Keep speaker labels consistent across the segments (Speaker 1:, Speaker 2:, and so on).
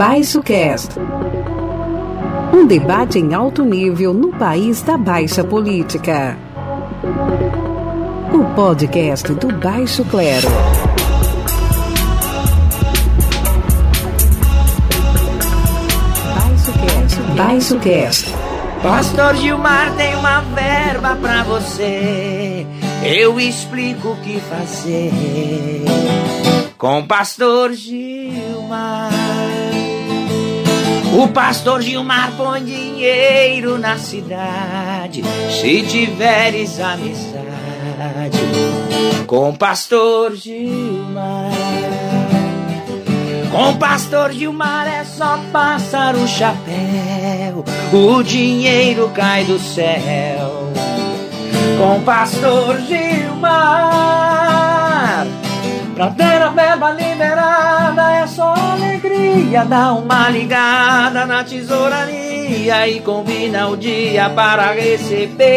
Speaker 1: Baixo Cast. Um debate em alto nível no país da baixa política. O podcast do Baixo Clero. Baixo Cast.
Speaker 2: Pastor Gilmar tem uma verba pra você. Eu explico o que fazer com Pastor Gilmar. O pastor Gilmar põe dinheiro na cidade, se tiveres amizade com Pastor Gilmar. Com Pastor Gilmar é só passar o chapéu, o dinheiro cai do céu. Com Pastor Gilmar, pra ter verba liberada é só alegria. Dá uma ligada na tesouraria e combina o dia para receber.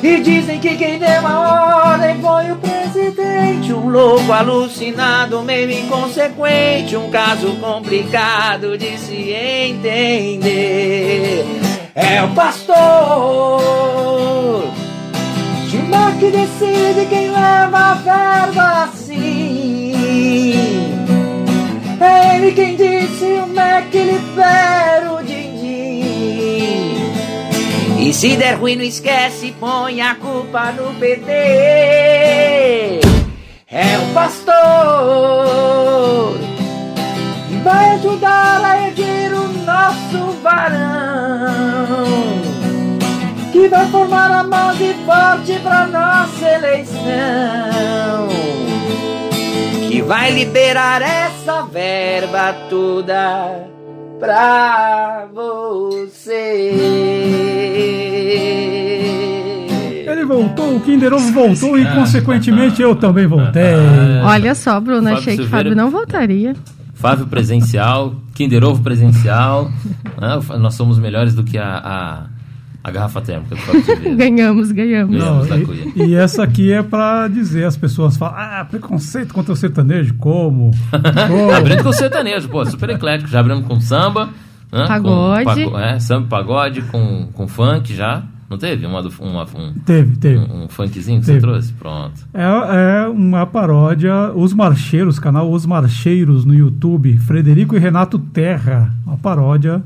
Speaker 2: E dizem que quem deu a ordem foi o presidente. Um louco alucinado, meio inconsequente. Um caso complicado de se entender. É o pastor. Gilmar que decide quem leva a verba assim. É ele quem disse o que libera o din-din. E se der ruim, não esquece, põe a culpa no PT. É o pastor que vai ajudar a erguer o nosso varão. Que vai formar a mão de forte pra nossa eleição. Que vai liberar essa verba toda pra você.
Speaker 3: Ele voltou, o Kinder Ovo voltou e, consequentemente, eu também voltei.
Speaker 4: Olha só, Bruno,
Speaker 5: Fábio
Speaker 4: achei que
Speaker 5: Silveira.
Speaker 4: Fábio não voltaria.
Speaker 5: Fábio presencial, Kinder Ovo presencial. né? Nós somos melhores do que a, a, garrafa térmica do.
Speaker 4: Ganhamos, ganhamos.
Speaker 5: Não, Cunha.
Speaker 3: e, e essa aqui é pra dizer, as pessoas falam, ah, preconceito contra o sertanejo, como? Como?
Speaker 5: Abrindo com o sertanejo, pô, super eclético. Já abrimos com samba. né?
Speaker 4: Pagode.
Speaker 5: Com, pago- é, samba e pagode, com, com funk já. Não teve? Uma, uma, um,
Speaker 3: Teve, teve.
Speaker 5: um, um funkzinho que
Speaker 3: Teve.
Speaker 5: você trouxe? Pronto.
Speaker 3: É, é uma paródia, Os Marcheiros, canal Os Marcheiros no YouTube, Frederico e Renato Terra, uma paródia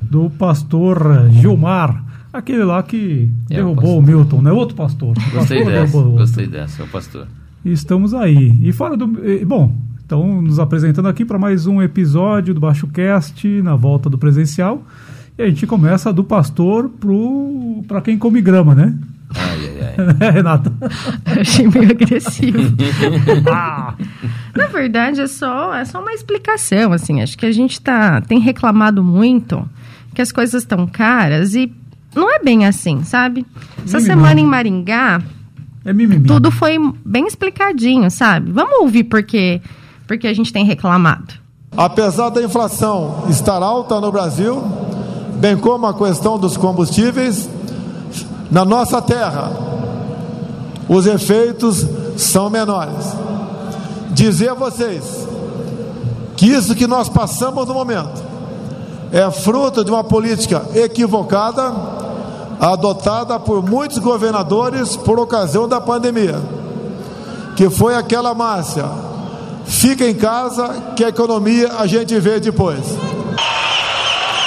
Speaker 3: do pastor Gilmar, aquele lá que
Speaker 5: É, o
Speaker 3: derrubou
Speaker 5: pastor.
Speaker 3: o Milton, né? Outro pastor. O
Speaker 5: Gostei
Speaker 3: pastor
Speaker 5: dessa,
Speaker 3: o
Speaker 5: gostei dessa, é o pastor.
Speaker 3: E estamos aí. E fora do. Bom, então nos apresentando aqui para mais um episódio do Baixo Cast na volta do presencial. E a gente começa do pastor pro para quem come grama, né?
Speaker 5: Ai, ai, ai.
Speaker 3: Né, Renato?
Speaker 4: Eu achei meio agressivo.
Speaker 3: Ah,
Speaker 4: Na verdade, é só, é só uma explicação, assim. Acho que a gente tá, tem reclamado muito que as coisas estão caras e não é bem assim, sabe? Essa semana em Maringá,
Speaker 3: é
Speaker 4: tudo foi bem explicadinho, sabe? Vamos ouvir porque, porque a gente tem reclamado.
Speaker 6: Apesar da inflação estar alta no Brasil, bem como a questão dos combustíveis, na nossa terra, os efeitos são menores. Dizer a vocês que isso que nós passamos no momento é fruto de uma política equivocada adotada por muitos governadores por ocasião da pandemia, que foi aquela Márcia, fica em casa que a economia a gente vê depois.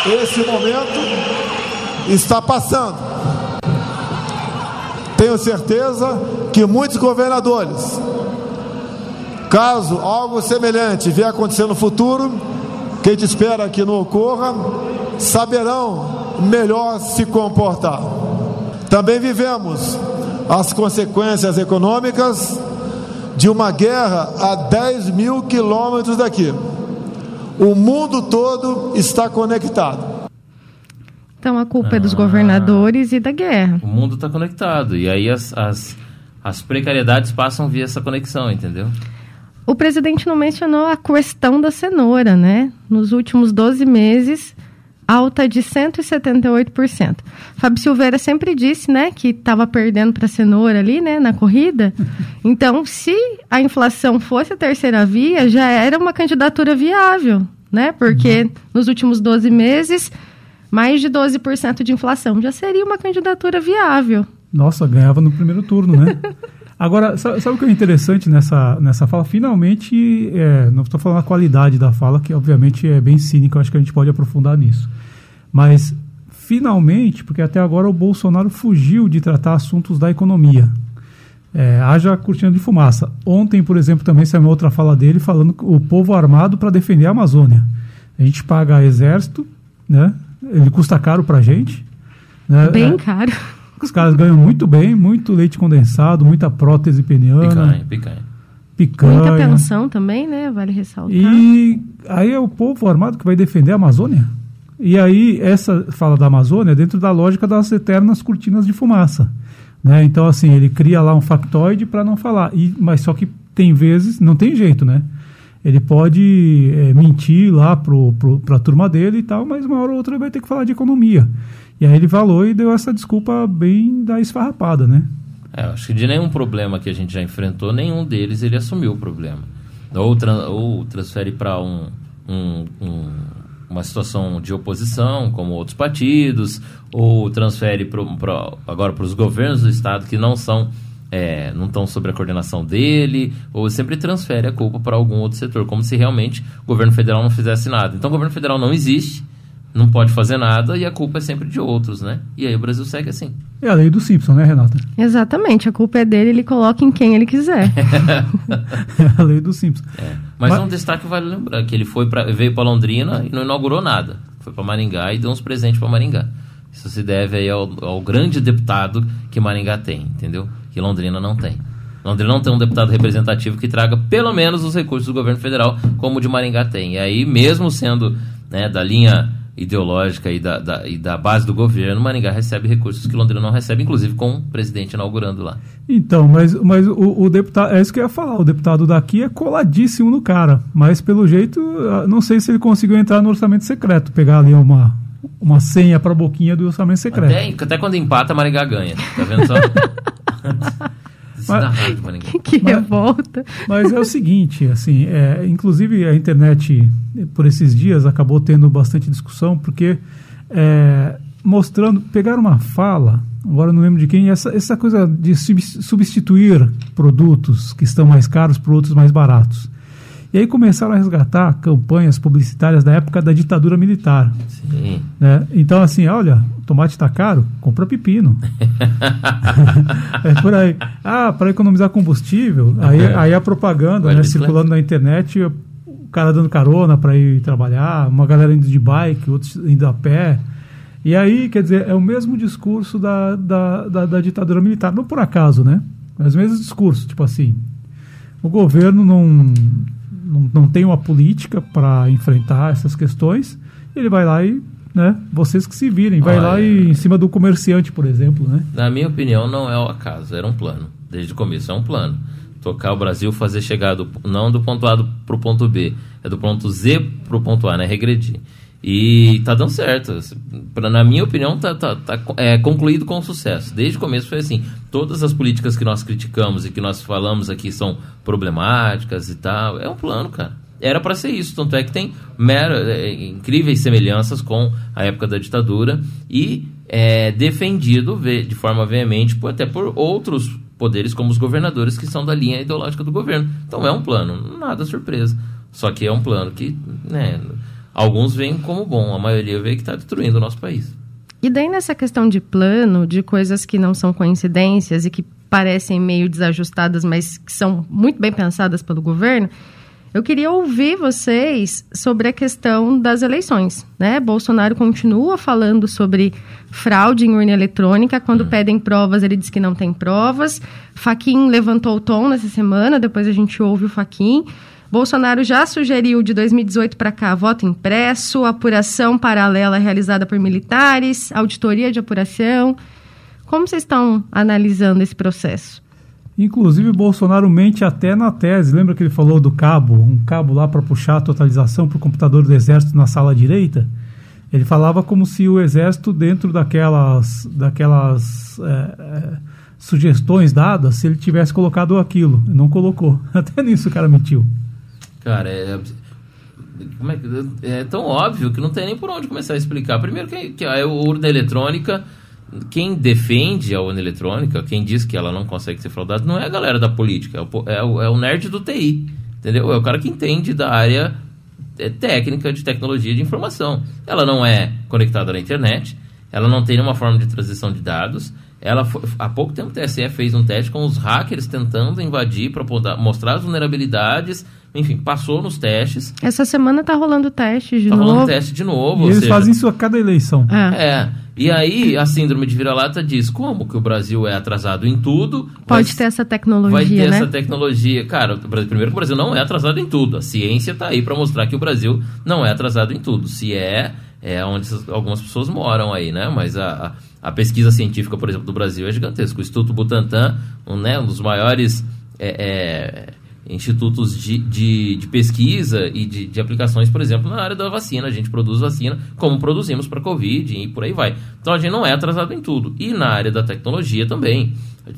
Speaker 6: Esse momento está passando. Tenho certeza que muitos governadores, caso algo semelhante vier acontecer no futuro, que a gente espera que não ocorra, saberão melhor se comportar. Também vivemos as consequências econômicas de uma guerra a 10 mil quilômetros daqui. O mundo todo está conectado.
Speaker 4: Então a culpa é dos governadores e da guerra.
Speaker 5: O mundo está conectado. E aí as, as, as precariedades passam via essa conexão, entendeu?
Speaker 4: O presidente não mencionou a questão da cenoura, né? Nos últimos 12 meses, alta de 178%. Fábio Silveira sempre disse, né, que estava perdendo para a cenoura ali, né, na corrida. Então, se a inflação fosse a terceira via, já era uma candidatura viável, né? Porque uhum. nos últimos 12 meses, mais de 12% de inflação já seria uma candidatura viável.
Speaker 3: Nossa, ganhava no primeiro turno, né? Agora, sabe, sabe, o que é interessante nessa, nessa fala? Finalmente, é, não estou falando a qualidade da fala, que obviamente é bem cínica, acho que a gente pode aprofundar nisso. Mas, finalmente, porque até agora o Bolsonaro fugiu de tratar assuntos da economia. É, haja cortina de fumaça. Ontem, por exemplo, também saiu uma outra fala dele falando o povo armado para defender a Amazônia. A gente paga exército, né? Ele custa caro para a gente. Né?
Speaker 4: Bem é, caro.
Speaker 3: Os caras ganham muito bem, muito leite condensado, muita prótese peniana.
Speaker 5: Picanha, picanha.
Speaker 3: Picanha.
Speaker 4: Muita pensão também, né? Vale ressaltar.
Speaker 3: E aí é o povo armado que vai defender a Amazônia. E aí, essa fala da Amazônia é dentro da lógica das eternas cortinas de fumaça. Né? Então, assim, ele cria lá um factoide para não falar. E, mas só que tem vezes, não tem jeito, né? Ele pode é, mentir lá para a turma dele e tal, mas uma hora ou outra ele vai ter que falar de economia. E aí ele falou e deu essa desculpa bem da esfarrapada, né?
Speaker 5: É, acho que de nenhum problema que a gente já enfrentou, nenhum deles ele assumiu o problema. Ou, tra ou transfere para um, um, um, uma situação de oposição, como outros partidos, ou transfere pro, pro, agora para os governos do Estado que não são é, não estão sob a coordenação dele, ou sempre transfere a culpa para algum outro setor, como se realmente o governo federal não fizesse nada. Então o governo federal não existe, não pode fazer nada e a culpa é sempre de outros, né? E aí o Brasil segue assim.
Speaker 3: É a lei do Simpson, né, Renata?
Speaker 4: Exatamente, a culpa é dele, ele coloca em quem ele quiser.
Speaker 3: é a lei do Simpson.
Speaker 5: É. Mas, Mas, um destaque vale lembrar que ele foi pra, veio para Londrina e não inaugurou nada. Foi para Maringá e deu uns presentes para Maringá. Isso se deve aí ao, ao grande deputado que Maringá tem, entendeu? Que Londrina não tem. Londrina não tem um deputado representativo que traga pelo menos os recursos do governo federal como o de Maringá tem. E aí, mesmo sendo né, da linha ideológica e da, da, e da base do governo, Maringá recebe recursos que Londrina não recebe, inclusive com o presidente inaugurando lá.
Speaker 3: Então, mas, mas o, o, deputado, é isso que eu ia falar, o deputado daqui é coladíssimo no cara, mas pelo jeito, não sei se ele conseguiu entrar no orçamento secreto, pegar ali uma, uma senha para a boquinha do orçamento secreto.
Speaker 5: Até, até quando empata, Maringá ganha, tá vendo só?
Speaker 4: Mas, que, que revolta.
Speaker 3: Mas é o seguinte, assim, é, inclusive a internet por esses dias acabou tendo bastante discussão, porque é, mostrando, pegaram uma fala, agora não lembro de quem, essa, essa coisa de substituir produtos que estão mais caros por outros mais baratos. E aí começaram a resgatar campanhas publicitárias da época da ditadura militar. Sim. Né? Então, assim, olha, o tomate está caro, compra pepino. é por aí. Ah, para economizar combustível, aí, é. aí a propaganda né, circulando na internet, o cara dando carona para ir trabalhar, uma galera indo de bike, outros indo a pé. E aí, quer dizer, é o mesmo discurso da, da, da, da ditadura militar. Não por acaso, né? Mas o mesmo discurso, tipo assim, o governo não não, não tem uma política para enfrentar essas questões, ele vai lá e né? Vocês que se virem. Vai Olha, lá e em cima do comerciante, por exemplo, né?
Speaker 5: Na minha opinião, não é o acaso, era um plano. Desde o começo, é um plano. Tocar o Brasil, fazer chegar do, não do ponto A para o ponto B, é do ponto Z para o ponto A, né? Regredir. E tá dando certo. Pra, na minha opinião, tá, tá, tá é, concluído com sucesso. Desde o começo foi assim. Todas as políticas que nós criticamos e que nós falamos aqui são problemáticas e tal. É um plano, cara. Era para ser isso. Tanto é que tem é, incríveis semelhanças com a época da ditadura e é defendido de forma veemente por, até por outros poderes, como os governadores, que são da linha ideológica do governo. Então é um plano, nada surpresa. Só que é um plano que, né, Alguns veem como bom, a maioria vê que está destruindo o nosso país.
Speaker 4: E daí nessa questão de plano, de coisas que não são coincidências e que parecem meio desajustadas, mas que são muito bem pensadas pelo governo, eu queria ouvir vocês sobre a questão das eleições. Né? Bolsonaro continua falando sobre fraude em urna eletrônica. Quando hum. pedem provas, ele diz que não tem provas. Faquin levantou o tom nessa semana, depois a gente ouve o Faquin. Bolsonaro já sugeriu de 2018 para cá voto impresso, apuração paralela realizada por militares, auditoria de apuração. Como vocês estão analisando esse processo?
Speaker 3: Inclusive, Bolsonaro mente até na tese. Lembra que ele falou do cabo, um cabo lá para puxar a totalização para o computador do Exército na sala direita? Ele falava como se o exército, dentro daquelas, daquelas é, é, sugestões dadas, se ele tivesse colocado aquilo. Não colocou. Até nisso o cara mentiu.
Speaker 5: Cara, é, como é, que- é tão óbvio que não tem nem por onde começar a explicar. Primeiro que, que a urna eletrônica, quem defende a urna eletrônica, quem diz que ela não consegue ser fraudada, não é a galera da política, é o, é o, é o nerd do TI, entendeu? É o cara que entende da área é, técnica de tecnologia de informação. Ela não é conectada na internet, ela não tem nenhuma forma de transição de dados. Ela fo- há pouco tempo o TSE fez um teste com os hackers tentando invadir para mostrar as vulnerabilidades. Enfim, passou nos testes.
Speaker 4: Essa semana tá rolando teste de
Speaker 5: Tá rolando
Speaker 4: novo.
Speaker 5: teste de novo.
Speaker 3: E eles
Speaker 5: seja,
Speaker 3: fazem isso a cada eleição.
Speaker 4: É.
Speaker 5: É. E aí a síndrome de vira-lata diz como que o Brasil é atrasado em tudo.
Speaker 4: Pode
Speaker 5: mas
Speaker 4: ter essa
Speaker 5: Vai
Speaker 4: tecnologia,
Speaker 5: ter
Speaker 4: né?
Speaker 5: essa tecnologia. Cara, primeiro que o Brasil não é atrasado em tudo. A ciência está aí para mostrar que o Brasil não é atrasado em tudo. Se é, é onde algumas pessoas moram aí, né? Mas a, a, a pesquisa científica, por exemplo, do Brasil é gigantesca. O Instituto Butantan, um, né, um dos maiores é, é, institutos de, de, de pesquisa e de, de aplicações, por exemplo, na área da vacina. A gente produz vacina como produzimos para a Covid e por aí vai. Então a gente não é atrasado em tudo. E na área da tecnologia também.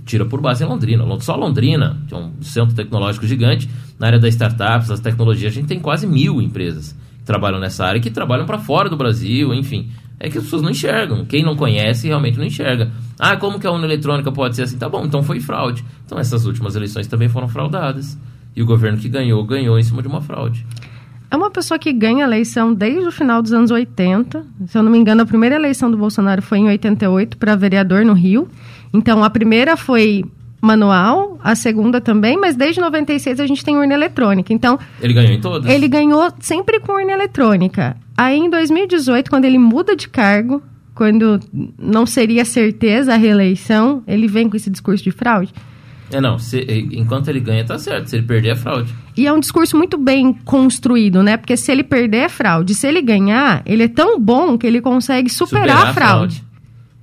Speaker 5: Tira por base em Londrina. Só Londrina, que é um centro tecnológico gigante. Na área das startups, das tecnologias, a gente tem quase mil empresas que trabalham nessa área que trabalham para fora do Brasil, enfim. É que as pessoas não enxergam. Quem não conhece realmente não enxerga. Ah, como que a urna eletrônica pode ser assim? Tá bom, então foi fraude. Então essas últimas eleições também foram fraudadas. E o governo que ganhou, ganhou em cima de uma fraude.
Speaker 4: É uma pessoa que ganha eleição desde o final dos anos 80. Se eu não me engano, a primeira eleição do Bolsonaro foi em 88 para vereador no Rio. Então, a primeira foi manual, a segunda também, mas desde 96 a gente tem urna eletrônica. Então,
Speaker 5: Ele ganhou em todas?
Speaker 4: ele ganhou sempre com urna eletrônica. Aí, em 2018, quando ele muda de cargo, quando não seria certeza a reeleição, ele vem com esse discurso de fraude.
Speaker 5: É, não. se- enquanto ele ganha, tá certo. Se ele perder, é fraude.
Speaker 4: E é um discurso muito bem construído, né? Porque se ele perder é fraude. Se ele ganhar, ele é tão bom que ele consegue superar, a fraude.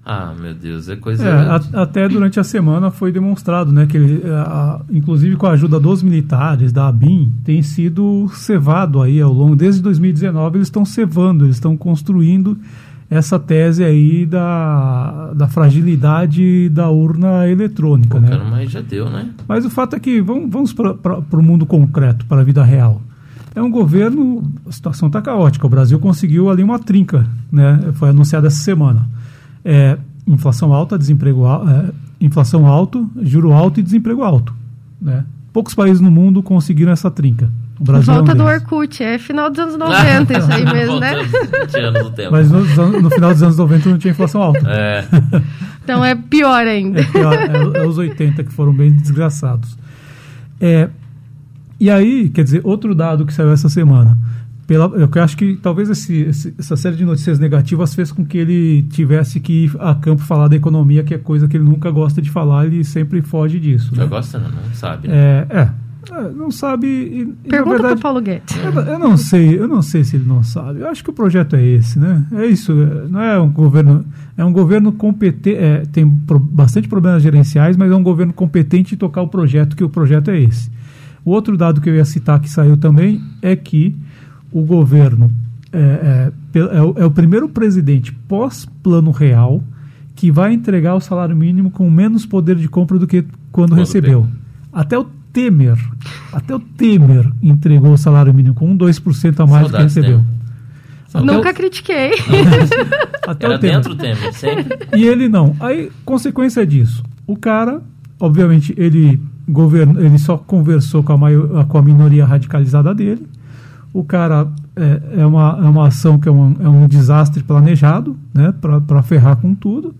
Speaker 5: Ah, meu Deus, é coisa.
Speaker 3: É, a- até durante a semana foi demonstrado, né, que ele, a- inclusive com a ajuda dos militares, da ABIN, tem sido cevado aí ao longo, desde 2019 eles estão cevando, eles estão construindo essa tese aí da, da fragilidade da urna eletrônica,
Speaker 5: Pô,
Speaker 3: né?
Speaker 5: cara, mas já deu, né?
Speaker 3: Mas o fato é que, vamos, vamos para o mundo concreto, para a vida real. É um governo, a situação está caótica. O Brasil conseguiu ali uma trinca, né? Foi anunciada essa semana. É, inflação alta, desemprego alto, inflação alto, juro alto e desemprego alto. Né? Poucos países no mundo conseguiram essa trinca. O Brasil é um
Speaker 4: Volta do. Orkut, é final dos anos 90, isso aí mesmo, né?
Speaker 5: Voltamos 20 anos do tempo.
Speaker 3: Mas anos- no, final dos anos 90 não tinha inflação alta.
Speaker 5: É,
Speaker 4: Então é pior ainda.
Speaker 3: É, pior, é, é os 80 que foram bem desgraçados. É, e aí, quer dizer, outro dado que saiu essa semana. Pela, eu acho que talvez esse, esse- essa série de notícias negativas fez com que ele tivesse que ir a campo falar da economia, que é coisa que ele nunca gosta de falar, ele sempre foge disso. né?
Speaker 5: gosta, não, não sabe. né?
Speaker 3: É, é, é, não sabe. E,
Speaker 4: Pergunta
Speaker 3: verdade,
Speaker 4: pro Paulo Guedes.
Speaker 3: eu, eu não sei, eu não sei se ele não sabe. Eu acho que o projeto é esse, né? É isso. é- Não é um governo, é um governo competente. é, tem pro- bastante problemas gerenciais, mas é um governo competente em tocar o projeto, que o projeto é esse. O outro dado que eu ia citar que saiu também é que o governo é, é, é o, é o primeiro presidente pós-plano real que vai entregar o salário mínimo com menos poder de compra do que quando,
Speaker 5: Quando
Speaker 3: recebeu.
Speaker 5: pegou.
Speaker 3: Até o Temer, até o Temer entregou o salário mínimo com 2% a mais
Speaker 5: Saudades,
Speaker 3: do que recebeu.
Speaker 5: Temer.
Speaker 3: Até
Speaker 4: Nunca
Speaker 3: o,
Speaker 4: critiquei.
Speaker 3: até
Speaker 5: Era
Speaker 3: o Temer.
Speaker 5: dentro do Temer, sempre.
Speaker 3: E ele não. Aí, consequência disso, o cara, obviamente, ele, governa, ele só conversou com a, maio- com a minoria radicalizada dele. O cara é, é, uma, é uma ação que é um, é um desastre planejado, né, para ferrar com tudo.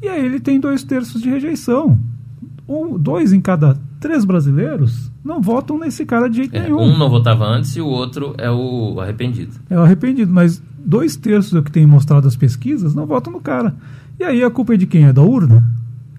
Speaker 3: E aí ele tem dois terços de rejeição. Um, dois em cada três brasileiros não votam nesse cara de jeito
Speaker 5: É,
Speaker 3: nenhum.
Speaker 5: um não votava antes e o outro é o arrependido.
Speaker 3: É o arrependido, mas dois terços do que tem mostrado as pesquisas não votam no cara. E aí a culpa é de quem? É da urna?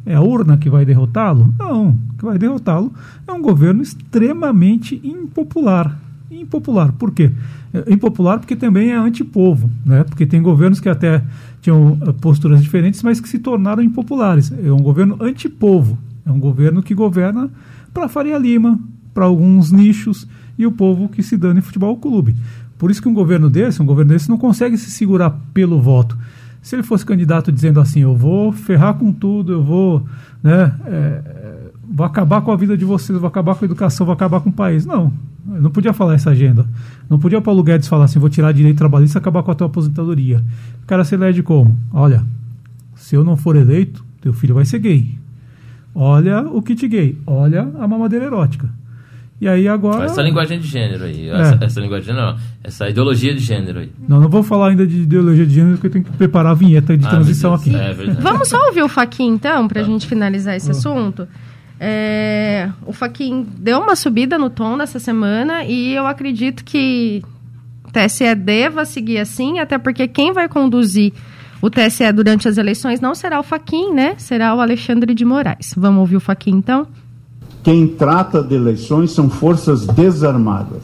Speaker 3: É a urna que vai derrotá-lo? Não, o que vai derrotá-lo é um governo extremamente impopular. Impopular, por quê? É impopular porque também é antipovo, né? Porque tem governos que até tinham eh, posturas diferentes, mas que se tornaram impopulares. É um governo antipovo. É um governo que governa para Faria Lima, para alguns nichos, e o povo que se dane futebol clube. Por isso que um governo desse, um governo desse não consegue se segurar pelo voto. Se ele fosse candidato dizendo assim, eu vou ferrar com tudo, eu vou, né, é, vou acabar com a vida de vocês, vou acabar com a educação, vou acabar com o país. Não, não podia falar essa agenda. Não podia Paulo Guedes falar assim, vou tirar direito trabalhista e acabar com a tua aposentadoria. O cara se elege como? Olha, se eu não for eleito, teu filho vai ser gay. Olha o kit gay. Olha a mamadeira erótica. E aí agora.
Speaker 5: Essa linguagem de gênero aí. É. Essa, essa, linguagem de gênero, não. Essa ideologia de gênero aí.
Speaker 3: Não, não vou falar ainda de ideologia de gênero, porque eu tenho que preparar a vinheta de ah, transição aqui.
Speaker 4: É Vamos só ouvir o Faquin, então, para a tá. gente finalizar esse assunto. É, o Faquin deu uma subida no tom nessa semana e eu acredito que o TSE deva seguir assim, até porque quem vai conduzir o TSE durante as eleições não será o Faquin, né? Será o Alexandre de Moraes. Vamos ouvir o Faquin, então?
Speaker 7: Quem trata de eleições são forças desarmadas.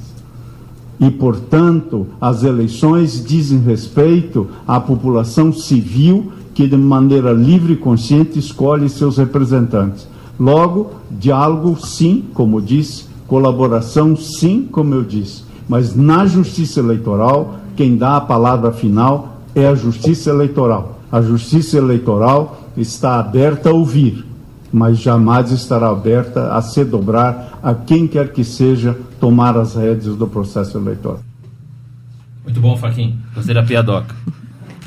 Speaker 7: E, portanto, as eleições dizem respeito à população civil que, de maneira livre e consciente, escolhe seus representantes. Logo, diálogo, sim, como disse, colaboração, sim, como eu disse. Mas na justiça eleitoral, quem dá a palavra final é a justiça eleitoral. A justiça eleitoral está aberta a ouvir mas jamais estará aberta a se dobrar a quem quer que seja tomar as rédeas do processo eleitoral.
Speaker 5: Muito bom, Faquin. Gostei da piadoca.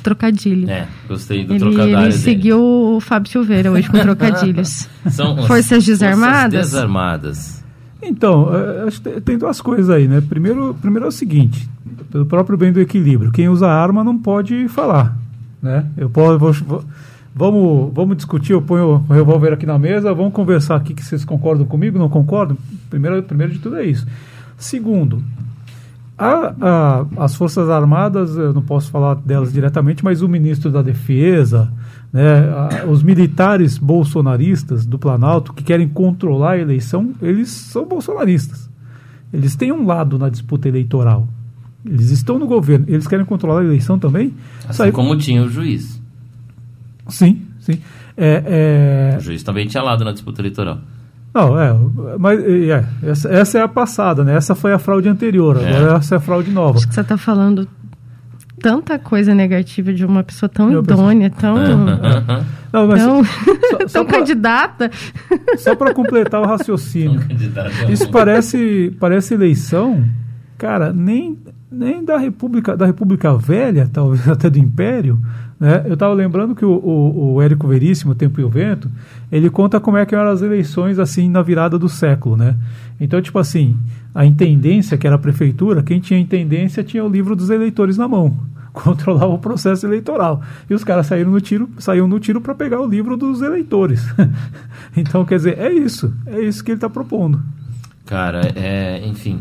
Speaker 4: Trocadilho.
Speaker 5: É, gostei do
Speaker 4: ele,
Speaker 5: trocadilho.
Speaker 4: Ele seguiu o Fábio Silveira hoje com trocadilhos. São Forças Desarmadas?
Speaker 5: Forças Desarmadas.
Speaker 3: Então, é, acho que tem duas coisas aí, né? Primeiro, primeiro é o seguinte, pelo próprio bem do equilíbrio, quem usa arma não pode falar, né? Eu posso, vou, vou Vamos, vamos discutir, eu ponho o revólver aqui na mesa, vamos conversar aqui que vocês concordam comigo, não concordam? Primeiro, primeiro de tudo é isso. Segundo, a, a, as Forças Armadas, eu não posso falar delas diretamente, mas o ministro da Defesa, né, a, os militares bolsonaristas do Planalto que querem controlar a eleição, eles são bolsonaristas. Eles têm um lado na disputa eleitoral. Eles estão no governo, eles querem controlar a eleição também.
Speaker 5: Assim como tinha o juiz.
Speaker 3: Sim, sim. É,
Speaker 5: é... O juiz também tinha lado na disputa eleitoral.
Speaker 3: Não, é, mas é, essa, essa, é a passada, né? Essa foi a fraude anterior, é. agora essa é a fraude nova.
Speaker 4: Acho que você está falando tanta coisa negativa de uma pessoa tão Eu idônea, tão. Não, mas tão, só, só tão pra, candidata.
Speaker 3: Só para completar o raciocínio. Isso parece, parece eleição, cara, nem, nem da República, da República Velha, talvez até do Império, né? Eu estava lembrando que o, o, o Érico Veríssimo, Tempo e o Vento, ele conta como é que eram as eleições assim na virada do século, né? Então, tipo assim, a intendência, que era a prefeitura, quem tinha intendência tinha o livro dos eleitores na mão, controlava o processo eleitoral. E os caras saíram no tiro, saíram no tiro para pegar o livro dos eleitores. então, quer dizer, é isso, é isso que ele está propondo.
Speaker 5: Cara, é, enfim,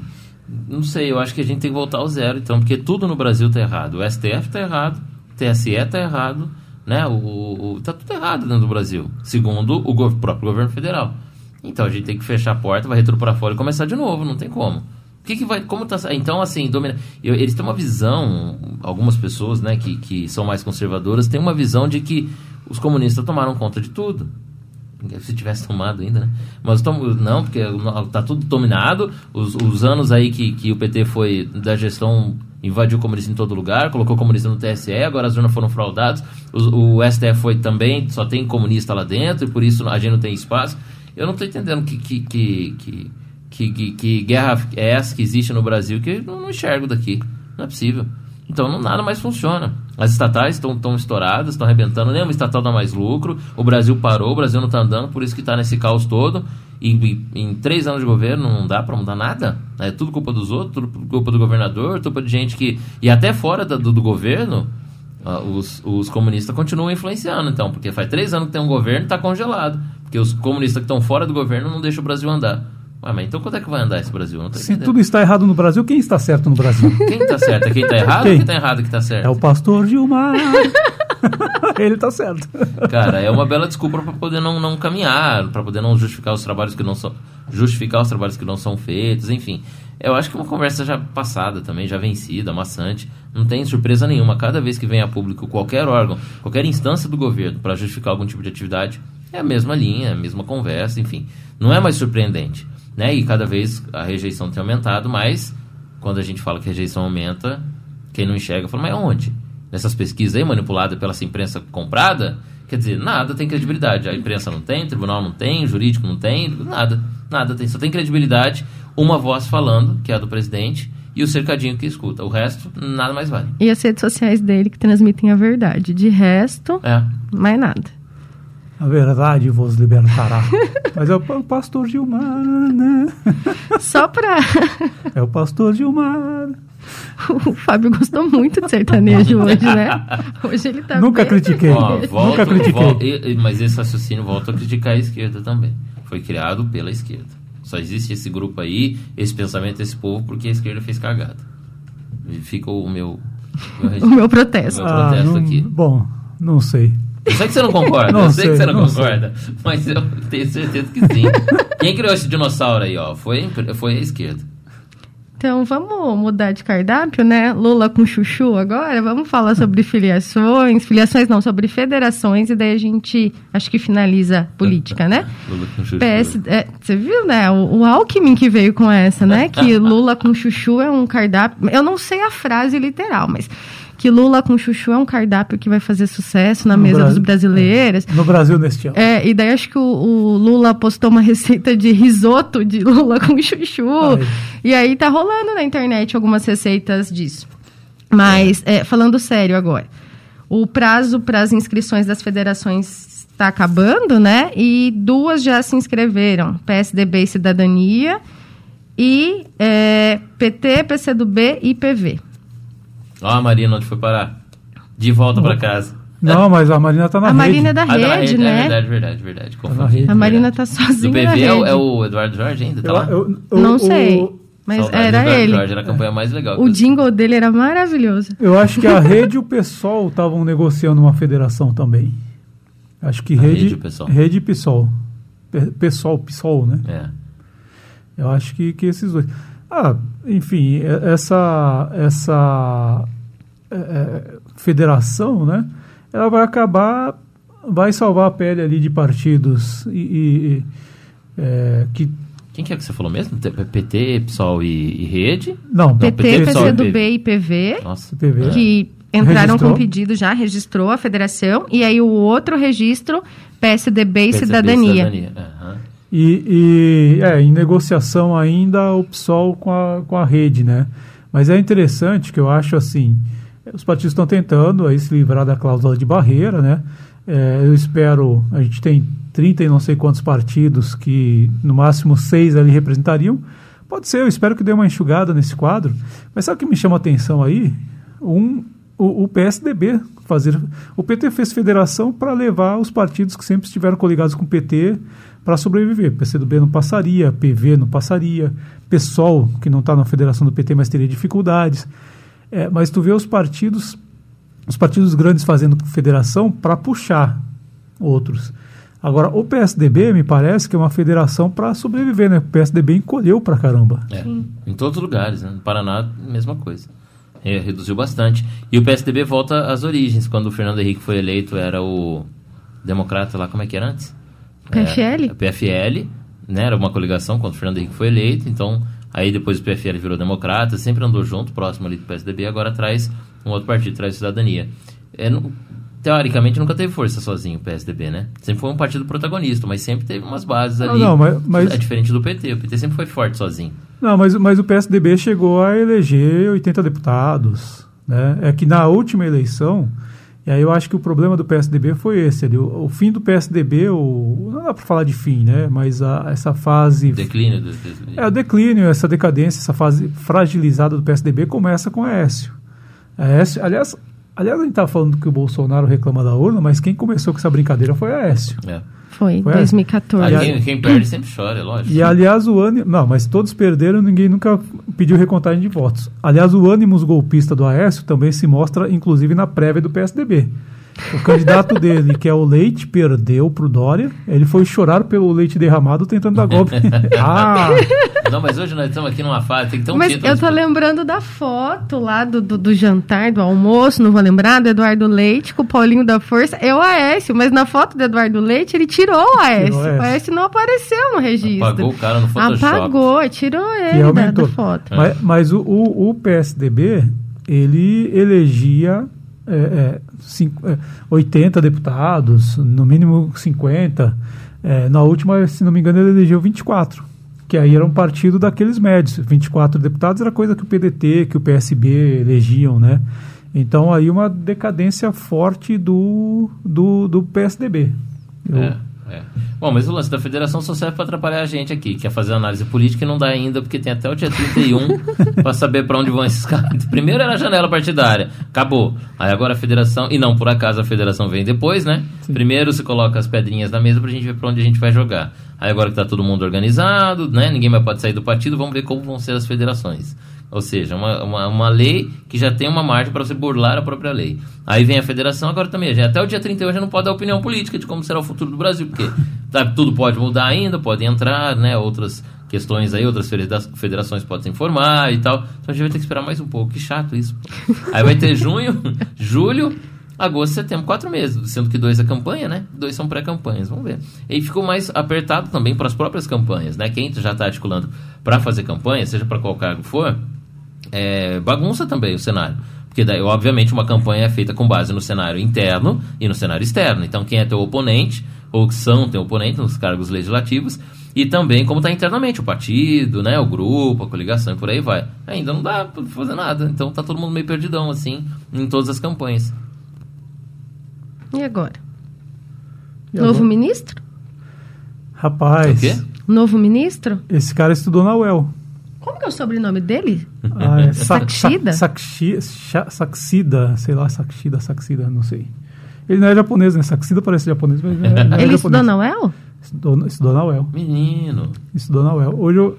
Speaker 5: não sei, eu acho que a gente tem que voltar ao zero, então, porque tudo no Brasil está errado. O STF está errado, TSE está errado, né? O, tá tudo errado dentro do Brasil, segundo o go próprio governo federal. Então a gente tem que fechar a porta, vai tudo para fora e começar de novo, não tem como. O que, que vai. Como tá. Então, assim, domina, eu, eles têm uma visão, algumas pessoas, né, que, que são mais conservadoras, têm uma visão de que os comunistas tomaram conta de tudo. Se tivesse tomado ainda, né? Mas não, porque tá tudo dominado. Os, os anos aí que, que o PT foi da gestão invadiu o comunista em todo lugar, colocou comunista no TSE, agora as urnas foram fraudadas, o, o STF foi também, só tem comunista lá dentro, e por isso a gente não tem espaço. Eu não estou entendendo que, que, que, que, que, guerra é essa que existe no Brasil que eu não, não enxergo daqui. Não é possível. Então não, nada mais funciona. As estatais estão estouradas, estão arrebentando, nenhuma estatal dá mais lucro, o Brasil parou, o Brasil não está andando, por isso que está nesse caos todo. Em três anos de governo não dá para mudar nada. É tudo culpa dos outros, tudo culpa do governador, culpa de gente que. E até fora do, do governo, os, os comunistas continuam influenciando, então, porque faz três anos que tem um governo e está congelado. Porque os comunistas que estão fora do governo não deixam o Brasil andar. Ué, mas então quando é que vai andar esse Brasil?
Speaker 3: Se tudo está errado no Brasil, quem está certo no Brasil?
Speaker 5: Quem está certo? É quem está errado quem? ou quem está errado que está certo?
Speaker 3: É o pastor Gilmar. Ele está certo.
Speaker 5: Cara, é uma bela desculpa para poder não, não caminhar, para poder não justificar os trabalhos que não são justificar os trabalhos que não são feitos, enfim. Eu acho que é uma conversa já passada também, já vencida, maçante. Não tem surpresa nenhuma. Cada vez que vem a público qualquer órgão, qualquer instância do governo para justificar algum tipo de atividade, é a mesma linha, a mesma conversa, enfim. Não é mais surpreendente né? E cada vez a rejeição tem aumentado, mas quando a gente fala que a rejeição aumenta, quem não enxerga fala, mas onde? Nessas pesquisas aí manipuladas pela essa imprensa comprada? Quer dizer, nada tem credibilidade. A imprensa não tem, o tribunal não tem, o jurídico não tem, nada. Nada tem. Só tem credibilidade uma voz falando, que é a do presidente, e o cercadinho que escuta. O resto, nada mais vale.
Speaker 4: E as redes sociais dele que transmitem a verdade. De resto,
Speaker 5: É.
Speaker 4: mais nada.
Speaker 3: A verdade vos libertará. Mas é o pa- o pastor Gilmar, né?
Speaker 4: Só pra.
Speaker 3: É o pastor Gilmar.
Speaker 4: o Fábio gostou muito de sertanejo hoje, né? Hoje ele tá.
Speaker 3: Nunca
Speaker 4: bem-
Speaker 3: critiquei.
Speaker 5: Ó,
Speaker 3: Nunca
Speaker 5: volto,
Speaker 3: critiquei.
Speaker 5: vol- e- e- mas esse raciocínio volta a criticar a esquerda também. Foi criado pela esquerda. Só existe esse grupo aí, esse pensamento, esse povo, porque a esquerda fez cagada. Fica o meu. meu
Speaker 4: O meu protesto.
Speaker 5: Meu protesto
Speaker 3: não-
Speaker 5: aqui.
Speaker 3: Bom, não sei.
Speaker 5: Eu sei que você não concorda,
Speaker 3: Não
Speaker 5: eu sei, que
Speaker 3: sei,
Speaker 5: você não,
Speaker 3: não sei.
Speaker 5: concorda, mas eu tenho certeza que sim. Quem criou esse dinossauro aí, ó? Foi, foi a esquerda.
Speaker 4: Então vamos mudar de cardápio, né? Lula com chuchu agora. Vamos falar sobre filiações. Filiações não, sobre federações. E daí a gente acho que finaliza política, né?
Speaker 5: Lula com chuchu.
Speaker 4: PS, é, você viu, né? O, o Alckmin que veio com essa, né? Que Lula com chuchu é um cardápio. Eu não sei a frase literal, mas que Lula com chuchu é um cardápio que vai fazer sucesso na
Speaker 3: No
Speaker 4: mesa
Speaker 3: Brasil.
Speaker 4: dos brasileiros.
Speaker 3: No Brasil neste ano.
Speaker 4: É, e daí acho que o, o Lula postou uma receita de risoto de Lula com chuchu.
Speaker 3: Ai.
Speaker 4: E aí tá rolando na internet algumas receitas disso. Mas, é, falando sério agora, o prazo para as inscrições das federações está acabando, né? E duas já se inscreveram: PSDB e Cidadania, e é, PT, PCdoB e PV.
Speaker 5: Ó, a Marina, onde foi parar? De volta pra casa.
Speaker 3: Não, mas a Marina tá na
Speaker 4: a
Speaker 3: rede.
Speaker 4: Marina é da
Speaker 5: Ah, tá na
Speaker 4: rede,
Speaker 5: rede,
Speaker 4: né?
Speaker 5: É verdade, verdade, verdade. Confundi.
Speaker 3: rede.
Speaker 4: A Marina
Speaker 5: Verdade.
Speaker 4: tá sozinha
Speaker 5: Do PV
Speaker 4: rede.
Speaker 5: é o, é o Eduardo Jorge ainda, tá
Speaker 3: Eu-
Speaker 5: lá?
Speaker 3: eu- eu-
Speaker 4: Não
Speaker 3: o-
Speaker 4: sei, mas era
Speaker 5: Eduardo
Speaker 4: ele.
Speaker 5: Jorge, era a campanha mais legal.
Speaker 4: O jingle dele era maravilhoso.
Speaker 3: Eu acho que a rede e o PSOL estavam negociando uma federação também. Acho que
Speaker 5: A
Speaker 3: rede,
Speaker 5: rede e PSOL.
Speaker 3: rede e PSOL. Pe- PSOL, PSOL, né?
Speaker 5: É.
Speaker 3: Eu acho que, que esses dois. Ah, enfim, e- essa essa é, é, federação, né? Ela vai acabar, vai salvar a pele ali de partidos e, e- e, é, que
Speaker 5: Quem que é que você falou mesmo? PT, PSOL e, e Rede?
Speaker 3: não,
Speaker 5: PT,
Speaker 4: PT,
Speaker 5: PSOL e
Speaker 4: PCdoB e PV,
Speaker 5: Nossa.
Speaker 3: PV.
Speaker 4: que entraram
Speaker 3: Registrou.
Speaker 4: com pedido já, registrou a federação, e aí o outro registro, PSDB e
Speaker 5: PSDB,
Speaker 4: Cidadania.
Speaker 5: Aham.
Speaker 3: E, e, é, em negociação ainda o PSOL com a, com a rede, né? Mas é interessante que eu acho assim, os partidos estão tentando aí se livrar da cláusula de barreira, né? É, eu espero, a gente tem 30 e não sei quantos partidos que no máximo seis ali representariam. Pode ser, eu espero que dê uma enxugada nesse quadro. Mas sabe o que me chama a atenção aí? Um, o, o PSDB fazer. O PT fez federação para levar os partidos que sempre estiveram coligados com o PT para sobreviver. PCdoB não passaria, PV não passaria, PSOL, que não está na federação do PT, mas teria dificuldades. É, mas tu vê os partidos, os partidos grandes fazendo federação para puxar outros. Agora, o PSDB me parece que é uma federação para sobreviver, né? O PSDB encolheu para caramba.
Speaker 5: É. Em todos os lugares, né? No Paraná, mesma coisa. É, reduziu bastante. E o PSDB volta às origens. Quando o Fernando Henrique foi eleito, era o democrata lá, como é que era antes?
Speaker 4: PFL?
Speaker 5: É, PFL, né? Era uma coligação quando o Fernando Henrique foi eleito. Então, aí depois o PFL virou democrata, sempre andou junto, próximo ali do PSDB. Agora traz um outro partido, traz cidadania. É, não- teoricamente nunca teve força sozinho o PSDB, né? Sempre foi um partido protagonista, mas sempre teve umas bases
Speaker 3: Não,
Speaker 5: ali.
Speaker 3: não, mas- mas-
Speaker 5: É diferente do PT. O PT sempre foi forte sozinho.
Speaker 3: Não, mas, mas o PSDB chegou a eleger 80 deputados. Né? É que na última eleição, e aí eu acho que o problema do PSDB foi esse. Ali, o, o fim do PSDB, o, não dá para falar de fim, né? mas a- essa fase.
Speaker 5: Declínio do, do-
Speaker 3: É, o declínio, essa decadência, essa fase fragilizada do PSDB começa com Aécio. Aécio aliás, aliás, a gente estava falando que o Bolsonaro reclama da urna, mas quem começou com essa brincadeira foi Aécio.
Speaker 5: É.
Speaker 4: Foi,
Speaker 3: Foi?
Speaker 4: 2014.
Speaker 5: Ah, quem, quem perde sempre chora, é lógico.
Speaker 3: E aliás, o ânimo. Não, mas todos perderam, ninguém nunca pediu recontagem de votos. Aliás, o ânimo golpista do Aécio também se mostra, inclusive, na prévia do PSDB. O candidato dele, que é o Leite, perdeu pro Dória. Ele foi chorar pelo leite derramado tentando dar golpe. ah!
Speaker 5: Não, mas hoje nós estamos aqui numa fase, tem que ter um
Speaker 4: Mas eu tô lembrando da foto lá do, do, do jantar, do almoço, não vou lembrar, do Eduardo Leite com o Paulinho da Força. É o Aécio, mas na foto do Eduardo Leite ele tirou o Aécio.
Speaker 3: Tirou o Aécio.
Speaker 4: O Aécio não apareceu no registro.
Speaker 5: Apagou o cara no Photoshop.
Speaker 4: Apagou, tirou ele da,
Speaker 3: aumentou.
Speaker 4: da foto.
Speaker 3: Mas, mas o, o, o PSDB, ele elegia é, é, cinco- é, 80 deputados, no mínimo 50. É, na última, se não me engano, ele elegeu 24. Que aí era um partido daqueles médios. 24 deputados era coisa que o PDT, que o PSB elegiam, né? Então aí uma decadência forte do, do, do PSDB. Eu-
Speaker 5: É, é. Bom, mas o lance da federação só serve para atrapalhar a gente aqui, quer fazer análise política e não dá ainda, porque tem até o dia 31 para saber para onde vão esses caras. Primeiro era a janela partidária, acabou. Aí agora a federação, e não por acaso a federação vem depois, né? Primeiro se coloca as pedrinhas na mesa pra gente ver para onde a gente vai jogar. Aí agora que tá todo mundo organizado, né? Ninguém mais pode sair do partido, vamos ver como vão ser as federações. Ou seja, uma, uma, uma lei que já tem uma margem para você burlar a própria lei. Aí vem a federação, agora também. já- Até o dia 31 já não pode dar opinião política de como será o futuro do Brasil, porque sabe, tudo pode mudar ainda, pode entrar, né? Outras questões aí, outras federa- federações podem se informar e tal. Então a gente vai ter que esperar mais um pouco. Que chato isso. Aí vai ter junho, julho, agosto, setembro, quatro meses, sendo que dois é campanha, né? Dois são pré-campanhas, vamos ver. E ficou mais apertado também para as próprias campanhas, né? Quem já está articulando para fazer campanha, seja para qual cargo for, é, bagunça também o cenário. Porque daí, obviamente, uma campanha é feita com base no cenário interno e no cenário externo. Então, quem é teu oponente, ou que são teu oponente nos cargos legislativos, e também como está internamente o partido, né, o grupo, a coligação e por aí vai. Ainda não dá para fazer nada. Então tá todo mundo meio perdidão, assim, em todas as campanhas.
Speaker 4: E agora?
Speaker 3: E
Speaker 4: Novo
Speaker 3: agora?
Speaker 4: ministro?
Speaker 3: Rapaz,
Speaker 5: O quê?
Speaker 4: Novo ministro?
Speaker 3: esse cara estudou na UEL.
Speaker 4: Como que é o sobrenome dele?
Speaker 3: Ah, é Sa-
Speaker 4: Saxida?
Speaker 3: Sa- Saxi- Cha- Saxida, sei lá, Saxida, Saxida, não sei. Ele não é japonês, né? Saxida parece japonês, mas não é, não é
Speaker 4: Ele
Speaker 3: japonês.
Speaker 4: estudou na UEL?
Speaker 3: Estudou, estudou na UEL.
Speaker 5: Menino.
Speaker 3: Estudou na UEL. Hoje eu,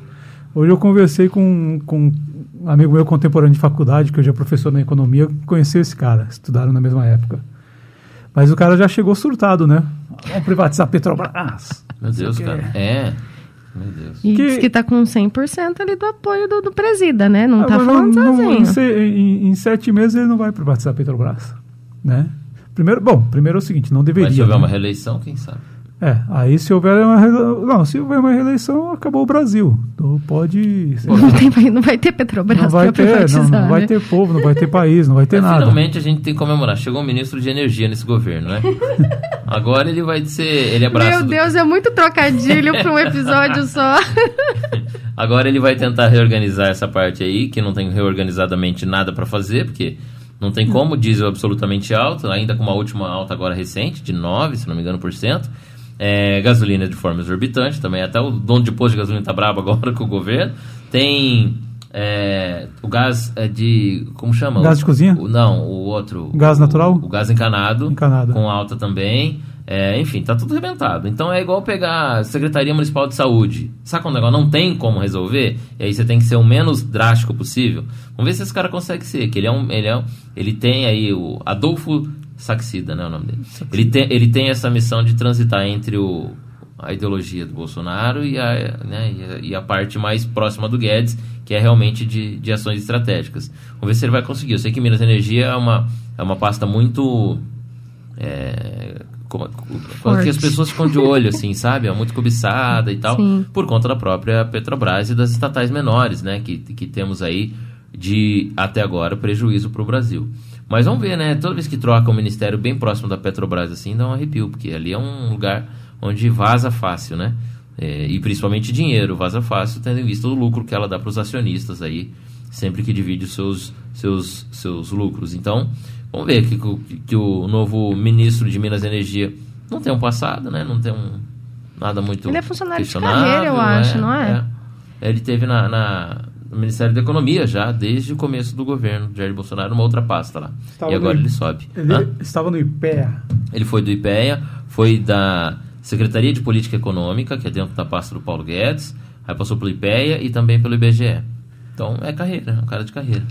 Speaker 3: hoje eu conversei com, com um amigo meu contemporâneo de faculdade, que hoje é professor na economia, que conheceu esse cara, estudaram na mesma época. Mas o cara já chegou surtado, né? Vamos privatizar a Petrobras.
Speaker 5: Meu Deus, cara. É. Meu Deus.
Speaker 4: E
Speaker 3: Que-
Speaker 4: diz que tá com 100% ali do apoio do, do presida, né? Não tá
Speaker 3: Agora,
Speaker 4: falando
Speaker 3: não-
Speaker 4: sozinho.
Speaker 3: em, se- em- em sete meses ele não vai privatizar a Petrobras, né? Primeiro, bom, primeiro é o seguinte, não deveria.
Speaker 5: Mas se houver
Speaker 3: né?
Speaker 5: uma reeleição, quem sabe?
Speaker 3: É, aí se houver uma não, se houver uma reeleição, acabou o Brasil. Então pode
Speaker 4: Não, tem- não vai ter Petrobras
Speaker 3: não vai ter, não, não vai
Speaker 4: né?
Speaker 3: ter povo, não vai ter país, não vai ter
Speaker 5: Mas,
Speaker 3: nada.
Speaker 5: Finalmente a gente tem que comemorar. Chegou um ministro de energia nesse governo, né? Agora ele vai ser. Ele é braço
Speaker 4: Meu
Speaker 5: do-
Speaker 4: Deus, é muito trocadilho pra um episódio só.
Speaker 5: Agora ele vai tentar reorganizar essa parte aí, que não tem reorganizadamente nada para fazer, porque não tem como, diesel absolutamente alto, ainda com uma última alta agora recente, de 9, se não me engano, por cento. É, gasolina de forma exorbitante também, até o dono de posto de gasolina tá brabo agora com o governo. Tem é, o gás é, de. Como chama?
Speaker 3: Gás
Speaker 5: O-
Speaker 3: de cozinha?
Speaker 5: o- não, o outro.
Speaker 3: Gás
Speaker 5: o-
Speaker 3: natural?
Speaker 5: O, gás encanado.
Speaker 3: Encanado.
Speaker 5: Com alta também. É, enfim, tá tudo arrebentado. Então é igual pegar a Secretaria Municipal de Saúde. Sabe quando o negócio não tem como resolver? E aí você tem que ser o menos drástico possível. Vamos ver se esse cara consegue ser. Que ele é um. Ele, é um, ele tem aí o. Adolfo Saxida, né? O nome dele. Ele tem, ele tem essa missão de transitar entre o, a ideologia do Bolsonaro e a, né, e a, e a parte mais próxima do Guedes, que é realmente de, de ações estratégicas. Vamos ver se ele vai conseguir. Eu sei que Minas Energia é uma, é uma pasta muito. É, como, como que as pessoas ficam de olho, assim, sabe? É muito cobiçada e tal,
Speaker 4: Sim.
Speaker 5: por conta da própria Petrobras e das estatais menores, né? Que, que temos aí de, até agora, prejuízo para o Brasil. Mas vamos ver, né? Toda vez que troca um ministério bem próximo da Petrobras, assim, dá um arrepio, porque ali é um lugar onde vaza fácil, né? É, e principalmente dinheiro vaza fácil, tendo em vista o lucro que ela dá para os acionistas aí, sempre que divide os seus, seus, seus lucros. Então, vamos ver que, que, que o novo ministro de Minas e Energia não tem um passado, né? Não tem um, nada muito
Speaker 4: Ele é funcionário de carreira, eu acho, não é?
Speaker 5: Ele teve na, na- no Ministério da Economia já, desde o começo do governo de Jair Bolsonaro, uma outra pasta lá.
Speaker 3: Estava
Speaker 5: e agora
Speaker 3: no-
Speaker 5: ele sobe.
Speaker 3: Ele
Speaker 5: Hã?
Speaker 3: estava no IPEA.
Speaker 5: Ele foi do IPEA, foi da Secretaria de Política Econômica, que é dentro da pasta do Paulo Guedes, aí passou pelo IPEA e também pelo IBGE. Então é carreira, é um cara de carreira.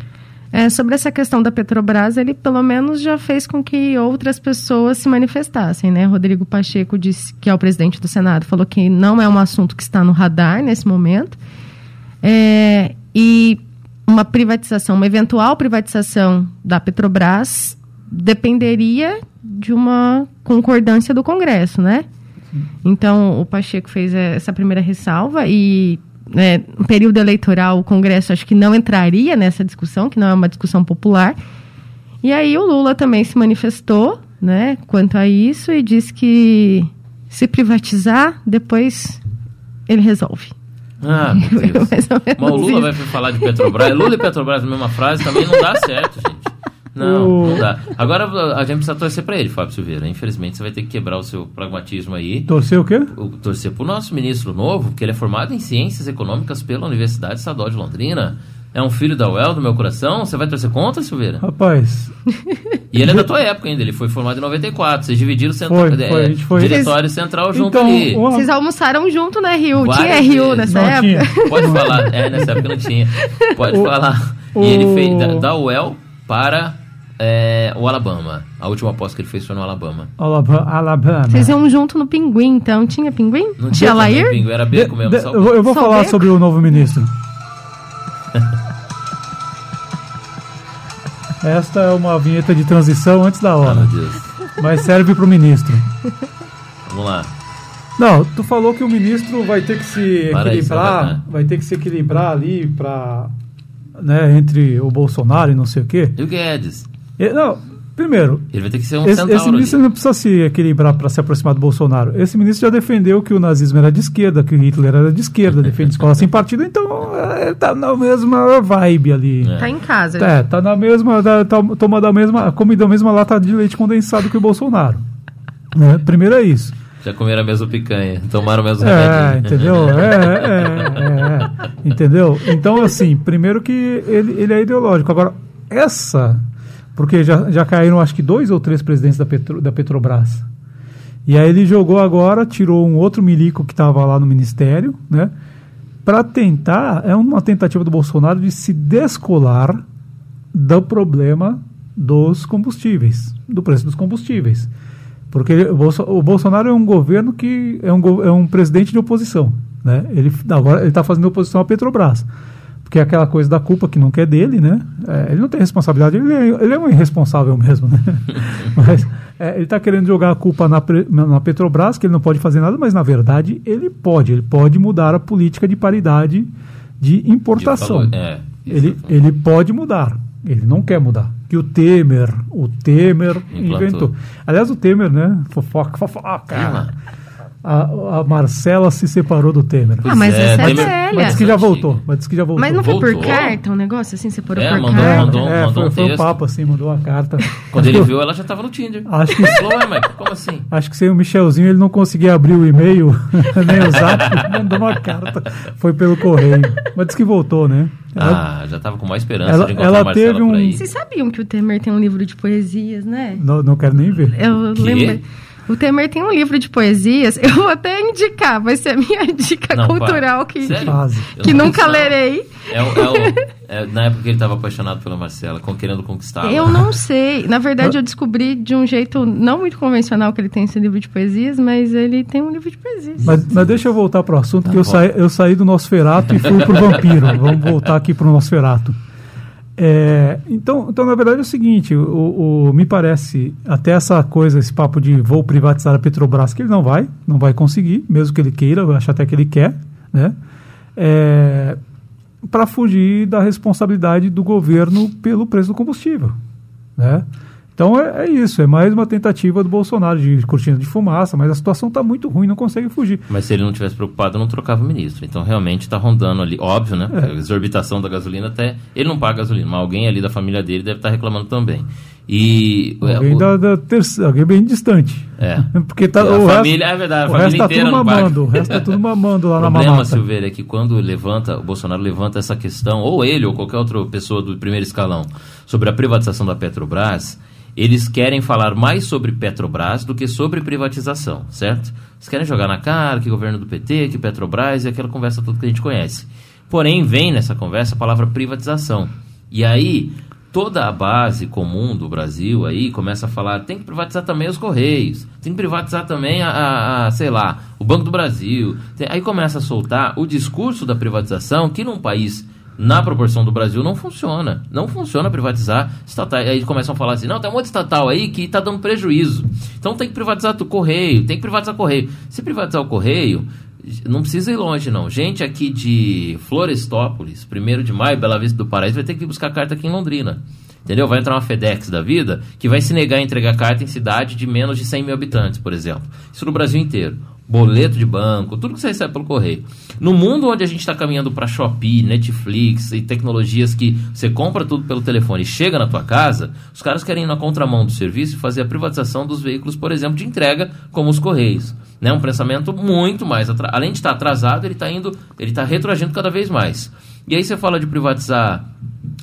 Speaker 4: É, sobre essa questão da Petrobras, ele pelo menos já fez com que outras pessoas se manifestassem, né? Rodrigo Pacheco disse que é o presidente do Senado, falou que não é um assunto que está no radar nesse momento. É, e uma privatização, uma eventual privatização da Petrobras dependeria de uma concordância do Congresso, né? Então, o Pacheco fez essa primeira ressalva e né, no período eleitoral o Congresso acho que não entraria nessa discussão, que não é uma discussão popular. E aí o Lula também se manifestou, né, quanto a isso e disse que se privatizar, depois ele resolve.
Speaker 5: Ah. Mas o Lula vai falar de Petrobras. Lula e Petrobras na mesma frase também não dá certo, gente. Não, o... não dá. Agora a gente precisa torcer para ele, Fábio Silveira. Infelizmente você vai ter que quebrar o seu pragmatismo aí.
Speaker 3: Torcer o quê?
Speaker 5: O, torcer para o nosso ministro novo, que ele é formado em Ciências Econômicas pela Universidade Estadual de Londrina. É um filho da UEL do meu coração? Você vai torcer contra, Silveira?
Speaker 3: Rapaz.
Speaker 5: E ele é da tua época ainda, ele foi formado em 94. Vocês dividiram o central,
Speaker 3: foi, foi,
Speaker 5: é,
Speaker 3: foi.
Speaker 5: diretório central junto então, ali.
Speaker 4: Uma... Vocês almoçaram junto, né, Rio? Várias tinha Rio nessa
Speaker 3: não
Speaker 4: época?
Speaker 3: Tinha.
Speaker 5: Pode falar. É, nessa época não tinha. Pode o, falar. O... E ele fez da, da UEL para é, o Alabama. A última aposta que ele fez foi no Alabama.
Speaker 3: Alabama. Alabama.
Speaker 4: Vocês iam junto no Pinguim, então. Tinha Pinguim?
Speaker 5: Não tinha, tinha
Speaker 4: Lair?
Speaker 5: Pinguim, era beco mesmo.
Speaker 3: De, eu, eu vou falar beco? sobre o novo ministro. Esta é uma vinheta de transição antes da hora.
Speaker 5: Ah, meu Deus.
Speaker 3: Mas serve para o ministro.
Speaker 5: Vamos lá.
Speaker 3: Não, tu falou que o ministro vai ter que se
Speaker 5: Para
Speaker 3: equilibrar,
Speaker 5: isso,
Speaker 3: vai ter que se equilibrar ali para né, entre o Bolsonaro e não sei o quê.
Speaker 5: E o Guedes?
Speaker 3: Não, primeiro.
Speaker 5: Ele vai ter que ser um
Speaker 3: esse, esse ministro não precisa se equilibrar para se aproximar do Bolsonaro. Esse ministro já defendeu que o nazismo era de esquerda, que o Hitler era de esquerda, defende escola sem partido, então ele é, tá na mesma vibe ali.
Speaker 4: É. Tá em casa.
Speaker 3: É, tá na mesma, tá, toma da mesma, come da mesma lata de leite condensado que o Bolsonaro. Né? Primeiro é isso.
Speaker 5: Já comeram a mesma picanha, tomaram o mesmo
Speaker 3: é, remédio. entendeu? É, é, é, é, entendeu? Então, assim, primeiro que ele, ele é ideológico. Agora, essa porque já, já caíram acho que dois ou três presidentes da, Petro, da Petrobras. E aí ele jogou agora, tirou um outro milico que estava lá no ministério, né? Para tentar, é uma tentativa do Bolsonaro de se descolar do problema dos combustíveis, do preço dos combustíveis. Porque ele, o Bolsonaro é um governo que é um, é um presidente de oposição. Né? Ele, agora ele está fazendo oposição à Petrobras que é aquela coisa da culpa que nunca é dele, né? É, ele não tem responsabilidade, ele é, ele é um irresponsável mesmo, né? mas é, ele está querendo jogar a culpa na, na Petrobras, que ele não pode fazer nada, mas na verdade ele pode, ele pode mudar a política de paridade de importação.
Speaker 5: De é,
Speaker 3: ele, ele pode mudar, ele não quer mudar. Que o Temer, o Temer Implantou. inventou. Aliás, o Temer, né? Fofoca, fofoca a, a Marcela se separou do Temer.
Speaker 4: Ah, mas é, essa é velha.
Speaker 3: Mas diz que já voltou. Mas diz que já voltou.
Speaker 4: Mas não foi
Speaker 5: voltou.
Speaker 4: por carta um negócio assim? Separou
Speaker 5: é,
Speaker 4: por
Speaker 5: mandou,
Speaker 4: carta?
Speaker 5: Mandou,
Speaker 3: é,
Speaker 5: mandou
Speaker 3: foi,
Speaker 5: um
Speaker 3: foi
Speaker 5: texto.
Speaker 3: um papo assim, mandou uma carta.
Speaker 5: Quando ele viu, ela já estava no Tinder.
Speaker 3: Acho que,
Speaker 5: Falou, ué, mas como assim?
Speaker 3: acho que sem o Michelzinho ele não conseguia abrir o e-mail, nem o zap, mandou uma carta. Foi pelo correio. Mas disse que voltou, né?
Speaker 5: Ela, ah, já estava com mais esperança
Speaker 3: ela,
Speaker 5: de encontrar
Speaker 3: ela
Speaker 5: a Marcela
Speaker 3: teve um...
Speaker 5: por aí.
Speaker 4: Vocês sabiam que o Temer tem um livro de poesias, né?
Speaker 3: Não, não quero nem ver.
Speaker 4: Eu
Speaker 5: Quê?
Speaker 4: lembro. O Temer tem um livro de poesias, eu vou até indicar, vai ser a minha dica
Speaker 5: Não,
Speaker 4: cultural
Speaker 5: para.
Speaker 4: que, que
Speaker 5: não
Speaker 4: nunca lerei.
Speaker 5: É, o- é o- é na época que ele estava apaixonado pela Marcela, com, querendo conquistá-la.
Speaker 4: Eu não sei. Na verdade, eu descobri de um jeito não muito convencional que ele tem esse livro de poesias, mas ele tem um livro de poesias.
Speaker 3: Mas, mas deixa eu voltar para o assunto,
Speaker 5: Tá
Speaker 3: que eu saí, eu saí do Nosferato e fui pro Vampiro. Vamos voltar aqui pro Nosferato. É, então, então, na verdade, é o seguinte: o, o- me parece, até essa coisa, esse papo de vou privatizar a Petrobras, que ele não vai, não vai conseguir, mesmo que ele queira, eu acho até que ele quer, né? para fugir da responsabilidade do governo pelo preço do combustível, né? Então é, é isso, é mais uma tentativa do Bolsonaro de cortina de fumaça, mas a situação está muito ruim, não consegue fugir.
Speaker 5: Mas se ele não tivesse preocupado, não trocava o ministro. Então realmente está rondando ali. Óbvio, né?
Speaker 3: É.
Speaker 5: A exorbitação da gasolina até. Ele não paga gasolina, mas alguém ali da família dele deve estar reclamando também. E. é,
Speaker 3: Alguém,
Speaker 5: o-
Speaker 3: da, da terceira, alguém bem distante.
Speaker 5: É.
Speaker 3: Porque tá,
Speaker 5: A
Speaker 3: o
Speaker 5: família-
Speaker 3: resto,
Speaker 5: é verdade, a
Speaker 3: o
Speaker 5: família
Speaker 3: resto tá
Speaker 5: inteira
Speaker 3: tudo mamando, o resto tá tudo mamando lá
Speaker 5: O
Speaker 3: na
Speaker 5: problema,
Speaker 3: mamata.
Speaker 5: Silveira, é que quando levanta, o Bolsonaro levanta essa questão, ou ele ou qualquer outra pessoa do primeiro escalão, sobre a privatização da Petrobras, eles querem falar mais sobre Petrobras do que sobre privatização, certo? Eles querem jogar na cara que governo do PT, que Petrobras e aquela conversa toda que a gente conhece. Porém, vem nessa conversa a palavra privatização. E aí, toda a base comum do Brasil aí começa a falar tem que privatizar também os Correios, tem que privatizar também a, a, a sei lá, o Banco do Brasil. Aí começa a soltar o discurso da privatização que num país na proporção do Brasil não funciona. Não funciona privatizar estatal. Aí começam a falar assim: não, tem um monte de estatal aí que está dando prejuízo. Então tem que privatizar o correio, tem que privatizar o correio. Se privatizar o correio, não precisa ir longe, não. Gente aqui de Florestópolis, 1 de maio, Bela Vista do Paraíso, vai ter que buscar carta aqui em Londrina. Entendeu? Vai entrar uma FedEx da vida que vai se negar a entregar carta em cidade de menos de 100 mil habitantes, por exemplo. Isso no Brasil inteiro boleto de banco, tudo que você recebe pelo correio. No mundo onde a gente está caminhando para Shopee, Netflix e tecnologias que você compra tudo pelo telefone e chega na tua casa, os caras querem ir na contramão do serviço e fazer a privatização dos veículos, por exemplo, de entrega, como os correios. Né? Um pensamento muito mais além de estar atrasado, ele está indo, ele está retroagindo cada vez mais. E aí você fala de privatizar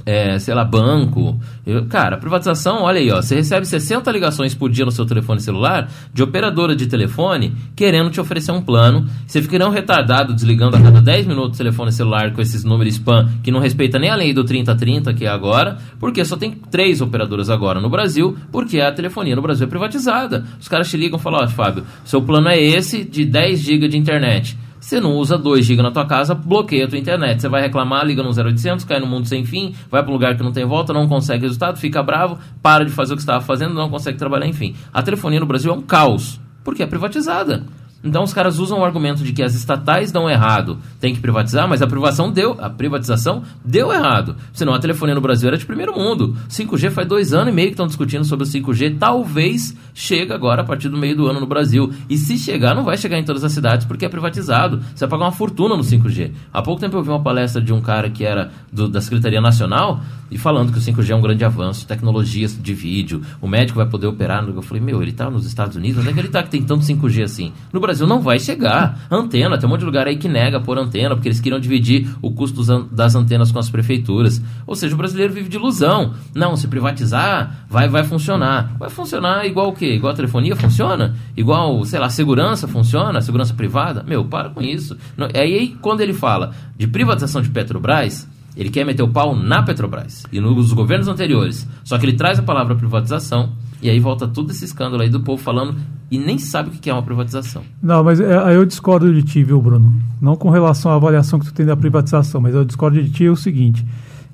Speaker 5: é, sei lá, banco. Eu, cara, privatização, olha aí, ó, você recebe 60 ligações por dia no seu telefone celular de operadora de telefone querendo te oferecer um plano. Você fica não retardado desligando a cada 10 minutos o telefone celular com esses números spam que não respeita nem a lei do 3030 que é agora, porque só tem três operadoras agora no Brasil, porque a telefonia no Brasil é privatizada. Os caras te ligam e falam, ó, Fábio, seu plano é esse de 10 GB de internet. Você não usa 2 GB na tua casa, bloqueia a tua internet. Você vai reclamar, liga no 0800, cai no mundo sem fim, vai para um lugar que não tem volta, não consegue resultado, fica bravo, para de fazer o que estava fazendo, não consegue trabalhar, enfim. A telefonia no Brasil é um caos, porque é privatizada. Então os caras usam o argumento de que as estatais dão errado, tem que privatizar, mas a privatização deu, a privatização deu errado. Senão a telefonia no Brasil era de primeiro mundo. 5G faz dois anos e meio que estão discutindo sobre o 5G. Talvez chegue agora a partir do meio do ano no Brasil. E se chegar, não vai chegar em todas as cidades porque é privatizado. Você vai pagar uma fortuna no 5G. Há pouco tempo eu vi uma palestra de um cara que era do, da Secretaria Nacional e falando que o 5G é um grande avanço, tecnologias de vídeo, o médico vai poder operar. Eu falei, meu, ele está nos Estados Unidos, onde é que ele está que tem tanto 5G assim? No Brasil não vai chegar. Antena, tem um monte de lugar aí que nega por antena, porque eles queriam dividir o custo das antenas com as prefeituras. Ou seja, o brasileiro vive de ilusão. Não, se privatizar, vai, vai funcionar. Vai funcionar igual o quê? Igual a telefonia funciona? Igual, sei lá, segurança funciona? Segurança privada? Meu, para com isso. Aí, quando ele fala de privatização de Petrobras, ele quer meter o pau na Petrobras e nos governos anteriores. Só que ele traz a palavra privatização e aí volta todo esse escândalo aí do povo falando e nem sabe o que é uma privatização.
Speaker 3: Não, mas é, aí eu discordo de ti, viu, Bruno? Não com relação à avaliação que tu tem da privatização, mas eu discordo de ti é o seguinte.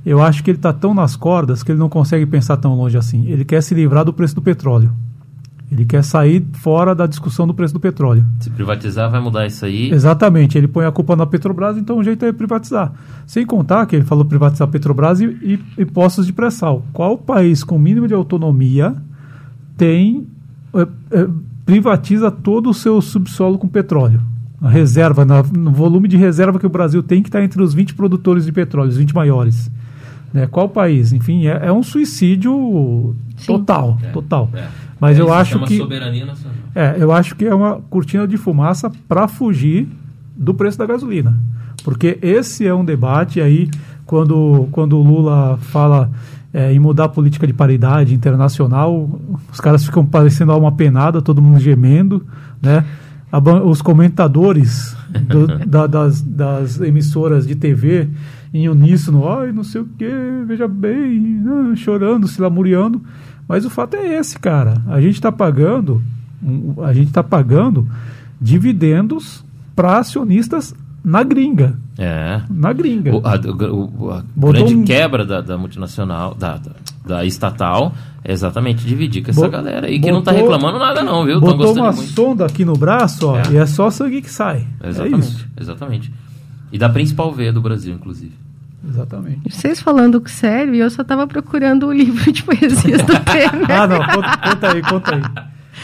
Speaker 3: Eu acho que ele está tão nas cordas que ele não consegue pensar tão longe assim. Ele quer se livrar do preço do petróleo. Ele quer sair fora da discussão do preço do petróleo.
Speaker 5: Se privatizar, vai mudar isso aí?
Speaker 3: Exatamente. Ele põe a culpa na Petrobras, então o jeito é privatizar. Sem contar que ele falou privatizar a Petrobras e, e, e postos de pré-sal. Qual país com mínimo de autonomia tem é, é, privatiza todo o seu subsolo com petróleo? A reserva, na, no volume de reserva que o Brasil tem, que está entre os 20 produtores de petróleo, os 20 maiores. Né? Qual país? Enfim, é, é um suicídio Sim. total, é, total. Mas é eu acho que é, eu acho que é uma cortina de fumaça para fugir do preço da gasolina, porque esse é um debate aí quando quando o Lula fala é, em mudar a política de paridade internacional, os caras ficam parecendo uma penada, todo mundo gemendo, né? Os comentadores do, da, das, das emissoras de TV em uníssono, ai, não sei o que, veja bem, né, chorando, se lamuriando. Mas o fato é esse, cara. A gente está pagando, a gente está pagando dividendos para acionistas na gringa.
Speaker 5: É.
Speaker 3: Na gringa.
Speaker 5: O, a, o, a grande um... quebra da, da multinacional, da, da, da, estatal, é exatamente dividir com essa Bo galera aí que não está reclamando nada, não, viu?
Speaker 3: Botou uma muito. sonda aqui no braço, ó, é. e é só sangue que sai.
Speaker 5: Exatamente. É exatamente. E da principal veia do Brasil, inclusive.
Speaker 3: Exatamente.
Speaker 4: Vocês falando sério, e eu só estava procurando o livro de poesias do Temer.
Speaker 3: ah, não, conta, conta aí, conta aí.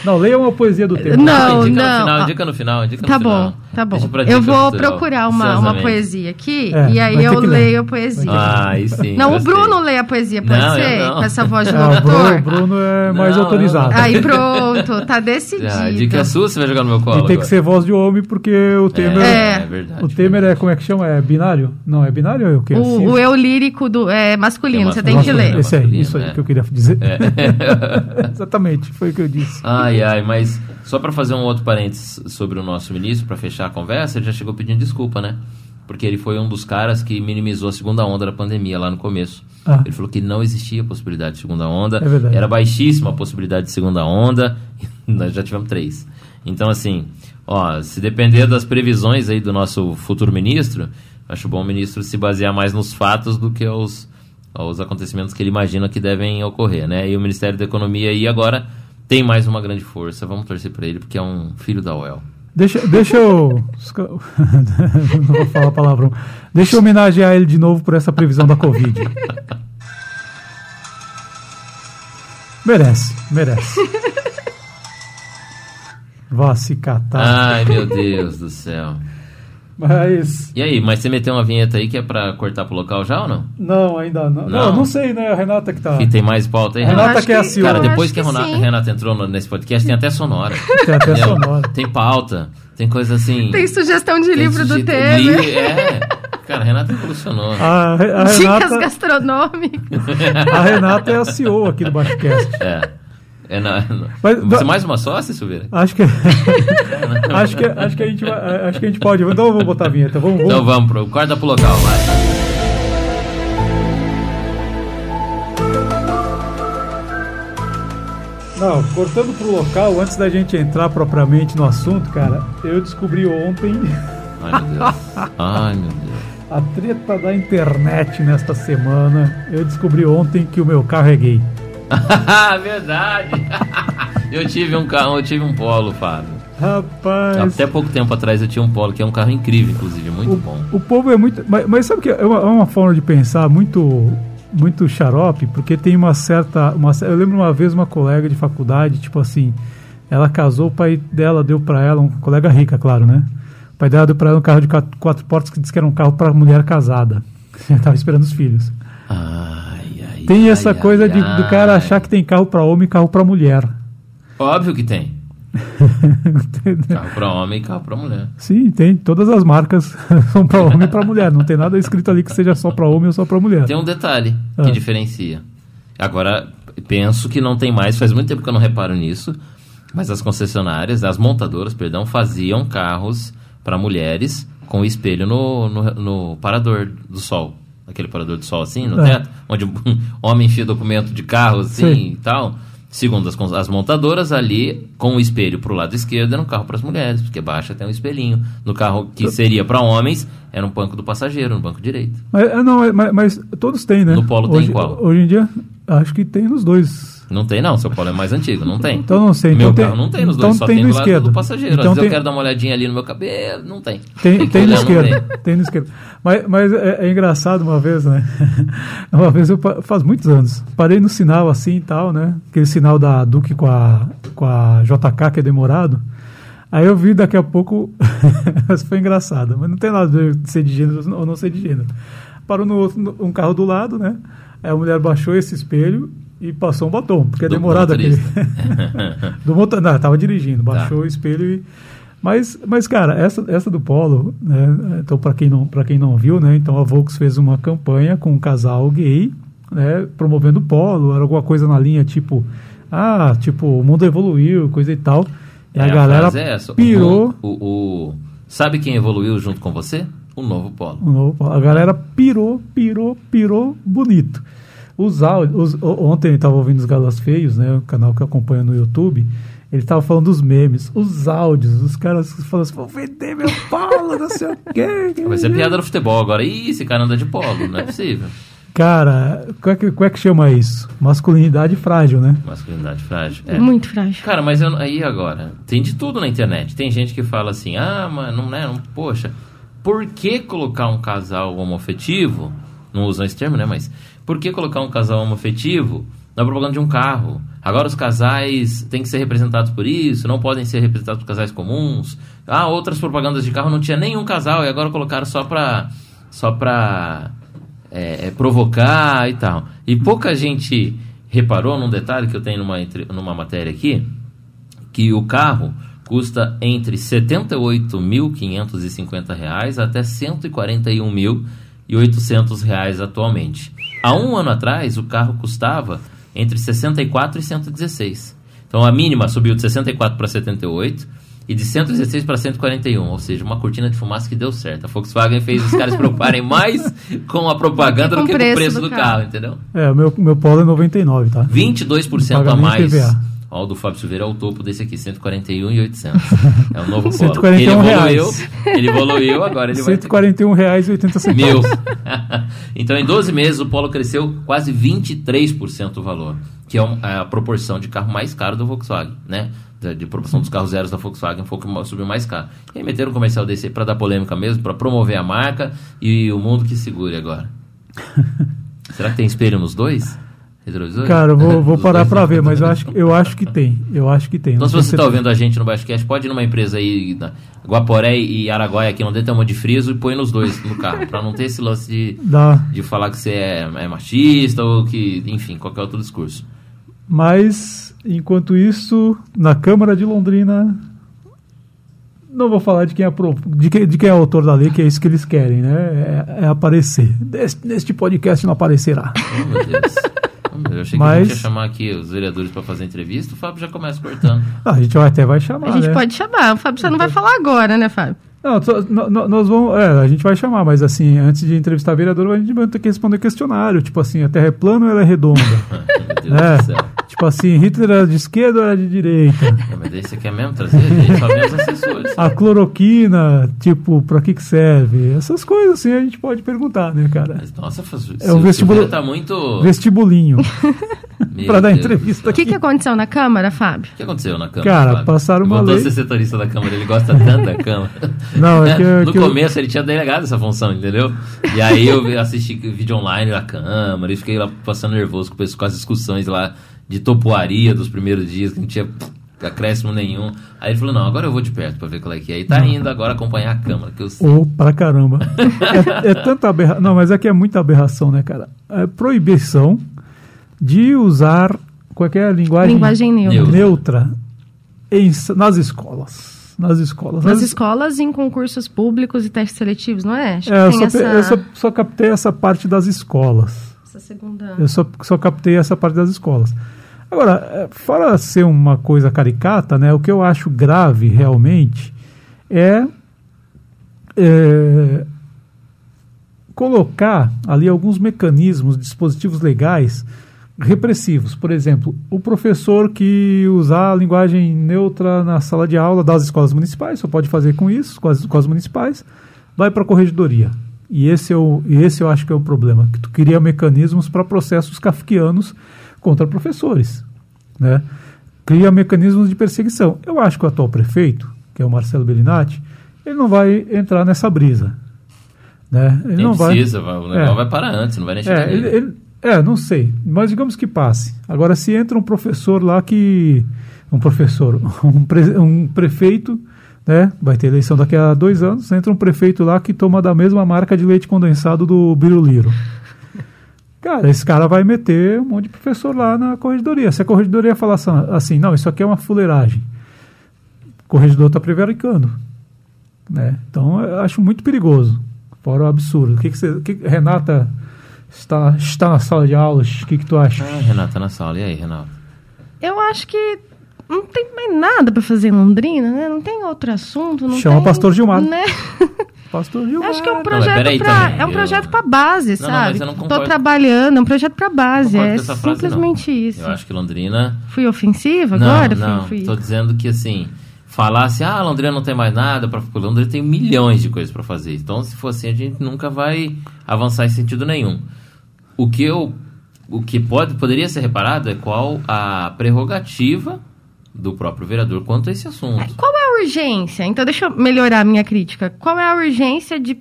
Speaker 3: Não, leia uma poesia do Temer.
Speaker 4: Não,
Speaker 5: indica
Speaker 4: não.
Speaker 5: No final, indica no final, indica
Speaker 4: tá
Speaker 5: no
Speaker 4: bom,
Speaker 5: final.
Speaker 4: Tá bom. Eu vou procurar uma, uma poesia aqui é, e aí eu leio a poesia.
Speaker 5: Ah, aí sim.
Speaker 4: Não, gostei. o Bruno lê a poesia, pode não, ser? Com essa voz de
Speaker 3: locutor? É, o Bruno é mais não, autorizado.
Speaker 4: Aí pronto, tá decidido.
Speaker 5: a dica é sua, você vai jogar no meu colo.
Speaker 3: E tem agora. que ser voz de homem, porque o Temer.
Speaker 5: É, é verdade.
Speaker 3: O Temer é, como é que chama? É binário? Não, é binário ou é o quê?
Speaker 4: O, o eu lírico do, é masculino, você tem que ler.
Speaker 3: Esse aí, isso aí que eu queria dizer. Exatamente, foi o que eu disse.
Speaker 5: Ai, ai, mas. Só para fazer um outro parênteses sobre o nosso ministro, para fechar a conversa, ele já chegou pedindo desculpa, né? porque ele foi um dos caras que minimizou a segunda onda da pandemia lá no começo.
Speaker 3: Ah.
Speaker 5: Ele falou que não existia possibilidade de segunda onda,
Speaker 3: É verdade.
Speaker 5: era baixíssima a possibilidade de segunda onda, e nós já tivemos três. Então, assim, ó, se depender das previsões aí do nosso futuro ministro, acho bom o ministro se basear mais nos fatos do que aos, aos acontecimentos que ele imagina que devem ocorrer, né? E o Ministério da Economia aí agora tem mais uma grande força, vamos torcer para ele, porque é um filho da UEL.
Speaker 3: Deixa, deixa eu. Não vou falar palavrão. Deixa eu homenagear ele de novo por essa previsão da Covid. Merece, merece. Vá se catar.
Speaker 5: Ai, meu Deus do céu.
Speaker 3: Mas.
Speaker 5: E aí, mas você meteu uma vinheta aí que é pra cortar pro local já ou não?
Speaker 3: Não, ainda não. Não,
Speaker 5: Não.
Speaker 3: não sei, né? A Renata que tá.
Speaker 5: Que tem mais pauta aí,
Speaker 3: Renata
Speaker 4: acho
Speaker 3: que é a CEO.
Speaker 5: Cara, depois que a
Speaker 4: que
Speaker 5: Rona-
Speaker 4: sim.
Speaker 5: a Renata entrou no- nesse podcast, tem até sonora.
Speaker 3: Tem até
Speaker 5: Entendeu?
Speaker 3: sonora.
Speaker 5: Tem pauta, tem coisa assim.
Speaker 4: Tem sugestão de
Speaker 5: tem
Speaker 4: livro do
Speaker 5: sujeito-
Speaker 4: Temer.
Speaker 5: li- É. Cara, a Renata evolucionou.
Speaker 3: A, a
Speaker 4: Dicas
Speaker 3: Renata,
Speaker 4: gastronômicas.
Speaker 3: a Renata é a CEO aqui do BaixoCast.
Speaker 5: É. É na, na-
Speaker 3: Mas-
Speaker 5: Você
Speaker 3: mas-
Speaker 5: mais uma sócia, Silveira?
Speaker 3: Acho que, acho que acho que a gente vai, acho que a gente pode. Então eu vou botar a vinheta. Vamos, vamos.
Speaker 5: Então vamos pro. Corta pro local, vai.
Speaker 3: Não, cortando pro local, antes da gente entrar propriamente no assunto, cara, eu descobri ontem
Speaker 5: Ai, meu Deus. Ai, meu Deus.
Speaker 3: a treta da internet nesta semana. Eu descobri ontem que o meu carro é gay.
Speaker 5: Verdade. Eu tive um carro, eu tive um polo, Fábio.
Speaker 3: Rapaz.
Speaker 5: Até pouco tempo atrás eu tinha um polo, que é um carro incrível, inclusive, muito bom.
Speaker 3: O povo é muito. Mas, mas sabe que é uma, é uma forma de pensar muito muito xarope, porque tem uma certa. Uma, eu lembro uma vez uma colega de faculdade, tipo assim, ela casou, o pai dela deu pra ela, um colega rica, claro, né? O pai dela deu pra ela um carro de quatro, quatro portas que disse que era um carro pra mulher casada. Tava esperando os filhos.
Speaker 5: Ai, ai,
Speaker 3: Tem
Speaker 5: ai,
Speaker 3: essa
Speaker 5: ai,
Speaker 3: coisa de, do cara achar que tem carro pra homem e carro pra mulher.
Speaker 5: Óbvio que tem. Carro pra homem e carro pra mulher.
Speaker 3: Sim, tem. Todas as marcas são pra homem e pra mulher. Não tem nada escrito ali que seja só pra homem ou só pra mulher.
Speaker 5: Tem um detalhe que
Speaker 3: Ah.
Speaker 5: diferencia. Agora, penso que não tem mais, faz muito tempo que eu não reparo nisso, mas as concessionárias, as montadoras, perdão, faziam carros para mulheres com espelho no, no, no parador do sol. Aquele parador do sol assim, no
Speaker 3: É.
Speaker 5: teto, onde o homem enfia documento de carro assim
Speaker 3: Sim.
Speaker 5: e tal. Segundo as, as montadoras, ali, com o espelho pro lado esquerdo, era um carro para as mulheres, porque baixa tem um espelhinho. No carro que seria para homens, era um banco do passageiro, no banco direito.
Speaker 3: Mas, é, não, é, mas, mas todos têm, né?
Speaker 5: No Polo tem
Speaker 3: hoje,
Speaker 5: qual?
Speaker 3: Hoje em dia, acho que tem nos dois.
Speaker 5: Não tem não, seu polo é mais antigo, não tem.
Speaker 3: Então não sei.
Speaker 5: Meu
Speaker 3: então
Speaker 5: carro
Speaker 3: tem,
Speaker 5: não tem nos
Speaker 3: então
Speaker 5: dois, só
Speaker 3: tem
Speaker 5: tem,
Speaker 3: no
Speaker 5: do lado
Speaker 3: esquerdo.
Speaker 5: do passageiro.
Speaker 3: Então
Speaker 5: Às vezes
Speaker 3: tem,
Speaker 5: eu quero dar uma olhadinha ali no meu cabelo, não tem.
Speaker 3: tem,
Speaker 5: que
Speaker 3: tem no
Speaker 5: olhar,
Speaker 3: esquerdo. Tem no esquerdo. Mas, mas é, é engraçado uma vez, né? Uma vez eu faz muitos anos. Parei no sinal assim e tal, né? Aquele sinal da Duque com a, com a JK que é demorado. Aí eu vi daqui a pouco. Mas foi engraçado. Mas não tem nada a ver de ser de gênero ou não ser de gênero. Parou no outro, no- um carro do lado, né? Aí a mulher baixou esse espelho e passou um batom, porque é
Speaker 5: Do
Speaker 3: demorado aquele.
Speaker 5: motorista.
Speaker 3: do motor, não, tava dirigindo,
Speaker 5: Tá.
Speaker 3: baixou o espelho e mas, mas cara, essa, essa do Polo, né, então para quem não quem não viu, né, então a Volks fez uma campanha com um casal gay, né, promovendo o Polo, era alguma coisa na linha tipo, ah, tipo, o mundo evoluiu, coisa e tal. E
Speaker 5: É,
Speaker 3: a galera
Speaker 5: é essa. O
Speaker 3: pirou
Speaker 5: mundo- O, o- Sabe quem evoluiu junto com você? O novo polo.
Speaker 3: o novo Polo. A galera pirou, pirou, pirou bonito. Os áudios, os- o- ontem eu estava ouvindo os Galas Feios, né, o canal que eu acompanho no YouTube. Ele estava falando dos memes, os áudios, os caras falam assim: vou vender meu polo, não sei o quê.
Speaker 5: Vai ser piada do futebol agora. Ih, esse cara anda de polo, não é possível.
Speaker 3: Cara, como é, que, como é que chama isso? Masculinidade frágil, né?
Speaker 5: Masculinidade frágil. É.
Speaker 4: Muito frágil.
Speaker 5: Cara, mas eu- aí agora, tem de tudo na internet. Tem gente que fala assim, ah, mas não é, não, poxa, por que colocar um casal homoafetivo, não usam esse termo, né, mas por que colocar um casal homoafetivo na propaganda de um carro? Agora os casais têm que ser representados por isso, não podem ser representados por casais comuns. Ah, outras propagandas de carro não tinha nenhum casal e agora colocaram só pra, só pra é, é, provocar e tal. E pouca gente reparou num detalhe que eu tenho numa, numa matéria aqui, que o carro custa entre 78.550 reais até 141.800 reais atualmente. Há um ano atrás, o carro custava entre 64 e 116. Então a mínima subiu de 64 para 78 e de 116 para 141, ou seja, uma cortina de fumaça que deu certo. A Volkswagen fez os caras se preocuparem mais com a propaganda do que com o preço do, do carro. carro. entendeu?
Speaker 3: É, o meu, meu Polo é 99, tá?
Speaker 5: 22% a mais. Ó, o do Fábio Silveira é o topo desse aqui, 141,800. É o novo Polo.
Speaker 3: ele evoluiu,
Speaker 5: reais. ele evoluiu, agora ele
Speaker 3: 141 vai... reais e 80 centavos.
Speaker 5: Mil. então, em 12 meses, o Polo cresceu quase 23% o valor, que é, é a proporção de carro mais caro do Volkswagen, né? De, de proporção dos carros zeros da Volkswagen foi o que subiu mais caro. E aí meteram um comercial desse para dar polêmica mesmo, para promover a marca e o mundo que segure agora. Será que tem espelho nos dois?
Speaker 3: Retrovisor? Cara, vou, vou parar para ver, mas eu acho, eu acho que tem. Eu acho que tem.
Speaker 5: Então, se você está ouvindo a gente no Baixocast, pode ir numa empresa aí, na Guaporé e Araguaia, aqui onde tem uma de friso, e põe nos dois no carro, para não ter esse lance de, de falar que você é, é machista ou que, enfim, qualquer outro discurso.
Speaker 3: Mas, enquanto isso, na Câmara de Londrina, não vou falar de quem, é pro, de, quem, de quem é o autor da lei, que é isso que eles querem, né? É, é aparecer. neste podcast não aparecerá.
Speaker 5: Oh, meu Deus. Eu achei Mas... que a gente ia chamar aqui os vereadores para fazer entrevista, o Fábio já começa cortando.
Speaker 3: Ah, a gente até vai chamar.
Speaker 4: A gente
Speaker 3: né?
Speaker 4: pode chamar. O Fábio você não vai falar agora, né, Fábio?
Speaker 3: Não, nós vamos. É, a gente vai chamar, mas assim, antes de entrevistar vereador, a gente vai ter que responder questionário. Tipo assim, a terra é plana ou ela é redonda? Meu Deus é. do céu. Tipo assim, Hitler era de esquerda ou era de direita?
Speaker 5: É, mas daí você quer mesmo trazer gente, só mesmo assessores.
Speaker 3: A cloroquina, tipo, pra que, que serve? Essas coisas assim a gente pode perguntar, né, cara? Mas,
Speaker 5: nossa, é um vestibulinho. tá muito.
Speaker 3: Vestibulinho. pra dar entrevista.
Speaker 4: O que, que aconteceu na Câmara, Fábio?
Speaker 5: O que aconteceu na Câmara?
Speaker 3: Cara, Fábio? passaram uma Voltou lei.
Speaker 5: ser setorista da Câmara, ele gosta tanto da Câmara.
Speaker 3: Não, é que,
Speaker 5: no que começo eu... ele tinha delegado essa função, entendeu? E aí eu assisti vídeo online da Câmara e fiquei lá passando nervoso com, com as discussões lá de topoaria dos primeiros dias, que não tinha acréscimo nenhum. Aí ele falou, não, agora eu vou de perto pra ver qual é que é. E tá não. indo agora acompanhar a Câmara, que eu sei.
Speaker 3: Oh, pra caramba. é, é tanta aberração. Não, mas aqui é, é muita aberração, né, cara? É proibição de usar qualquer é linguagem,
Speaker 4: linguagem neutra,
Speaker 3: neutra em, nas escolas. Nas escolas.
Speaker 4: Nas, nas escolas em concursos públicos e testes seletivos, não é?
Speaker 3: Acho é, eu, só, essa... eu só, só captei essa parte das escolas.
Speaker 4: Essa segunda.
Speaker 3: Eu só, só captei essa parte das escolas. Agora, é, fora ser uma coisa caricata, né, o que eu acho grave realmente é, é colocar ali alguns mecanismos, dispositivos legais repressivos. Por exemplo, o professor que usar a linguagem neutra na sala de aula das escolas municipais, só pode fazer com isso, com as municipais, vai para a corregedoria. E esse, é o, esse eu acho que é o problema, que tu cria mecanismos para processos kafkianos contra professores. Né? Cria mecanismos de perseguição. Eu acho que o atual prefeito, que é o Marcelo Bellinati, ele não vai entrar nessa brisa. Né? Ele
Speaker 5: nem
Speaker 3: não
Speaker 5: precisa, vai, o negócio é, vai parar antes, não vai nem chegar
Speaker 3: é, ele, ele, é, não sei, mas digamos que passe. Agora, se entra um professor lá que. Um professor, um, pre, um prefeito, né? Vai ter eleição daqui a dois anos, entra um prefeito lá que toma da mesma marca de leite condensado do Biruliro. Cara, esse cara vai meter um monte de professor lá na corregedoria. Se a corregedoria falar assim, não, isso aqui é uma fuleiragem, o corregedor está prevaricando. Né? Então, eu acho muito perigoso. Fora o absurdo. O que, que você. Que, Renata está, está na sala de aulas. O que, que tu acha?
Speaker 5: Ah, Renata na sala. E aí, Renata?
Speaker 4: Eu acho que não tem mais nada para fazer em Londrina, né? Não tem outro assunto. Não
Speaker 3: Chama
Speaker 4: tem,
Speaker 3: o pastor Gilmar.
Speaker 4: Né?
Speaker 3: Pastor Gilmar.
Speaker 4: Acho que é um projeto para é um projeto para base, não, sabe? Não, Tô trabalhando, é um projeto para base, é simplesmente frase, isso.
Speaker 5: Eu acho que Londrina
Speaker 4: Fui ofensiva agora?
Speaker 5: Não, não. Fui, fui... Tô dizendo que assim, falasse, ah, Londrina não tem mais nada para Londrina tem milhões de coisas para fazer. Então, se for assim, a gente nunca vai avançar em sentido nenhum. O que eu o que pode poderia ser reparado é qual a prerrogativa do próprio vereador quanto a esse assunto. É,
Speaker 4: qual é a urgência? Então, deixa eu melhorar a minha crítica. Qual é a urgência de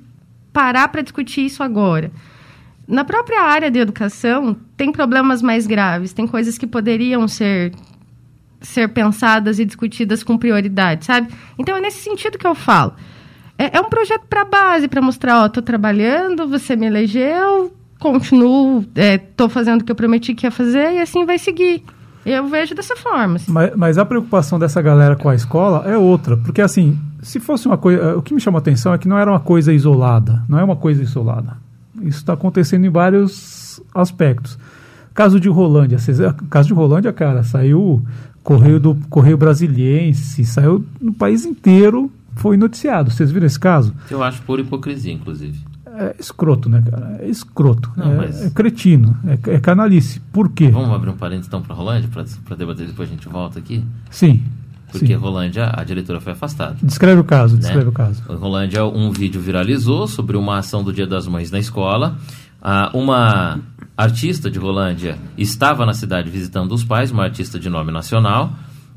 Speaker 4: parar para discutir isso agora? Na própria área de educação, tem problemas mais graves, tem coisas que poderiam ser ser pensadas e discutidas com prioridade, sabe? Então, é nesse sentido que eu falo. É, é um projeto para base, para mostrar, ó, tô trabalhando, você me elegeu, continuo, estou é, fazendo o que eu prometi que ia fazer e assim vai seguir. Eu vejo dessa forma. Assim.
Speaker 3: Mas, mas, a preocupação dessa galera com a escola é outra. Porque, assim, se fosse uma coisa. Eh, o que me chama a atenção é que não era uma coisa isolada. Não é uma coisa isolada. Isso está acontecendo em vários aspectos. Caso de Rolândia. Caso de Rolândia, cara, saiu Correio do Correio Brasiliense, saiu no país inteiro, foi noticiado. Vocês viram esse caso?
Speaker 5: Eu acho pura hipocrisia, inclusive.
Speaker 3: É escroto, né, cara? É escroto.
Speaker 5: Não,
Speaker 3: é,
Speaker 5: mas-
Speaker 3: é cretino. É, é canalice. Por quê?
Speaker 5: Vamos abrir um parênteses então para Rolândia, para debater depois a gente volta aqui?
Speaker 3: Sim.
Speaker 5: Porque
Speaker 3: sim.
Speaker 5: Rolândia, a diretora foi afastada.
Speaker 3: Descreve o caso,
Speaker 5: né?
Speaker 3: descreve o caso.
Speaker 5: Rolândia, um vídeo viralizou sobre uma ação do Dia das Mães na escola. Ah, uma artista de Rolândia estava na cidade visitando os pais, uma artista de nome nacional,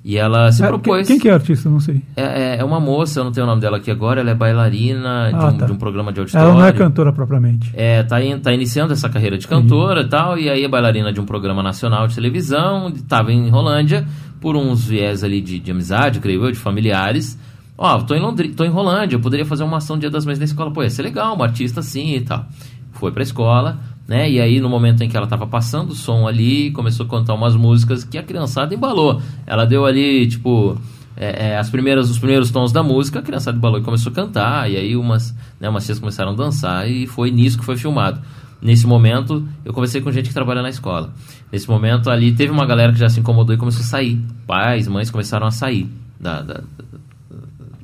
Speaker 5: e ela se
Speaker 3: É,
Speaker 5: propôs.
Speaker 3: Quem que é artista? Não sei.
Speaker 5: É, é- é uma moça, eu não tenho o nome dela aqui agora, ela é bailarina de,
Speaker 3: Ah,
Speaker 5: um,
Speaker 3: tá.
Speaker 5: de um programa de auditório.
Speaker 3: Ela não é cantora propriamente.
Speaker 5: É, tá, in- tá iniciando essa carreira de cantora e tal, e aí é bailarina de um programa nacional de televisão, estava em Rolândia, por uns viés ali de, de amizade, creio eu, de familiares. Ó, tô em Londrina, tô em Rolândia, eu poderia fazer uma ação Dia das Mães na escola. Pô, ia ser legal, uma artista assim e tal. Foi pra escola, né? E aí, no momento em que ela tava passando o som ali, começou a cantar umas músicas que a criançada embalou. Ela deu ali, tipo, é, é, as primeiras, os primeiros tons da música, a criançada embalou e começou a cantar, e aí umas, né, umas tias começaram a dançar, e foi nisso que foi filmado. Nesse momento, eu conversei com gente que trabalha na escola. Nesse momento ali, teve uma galera que já se incomodou e começou a sair. Pais, mães começaram a sair da, da,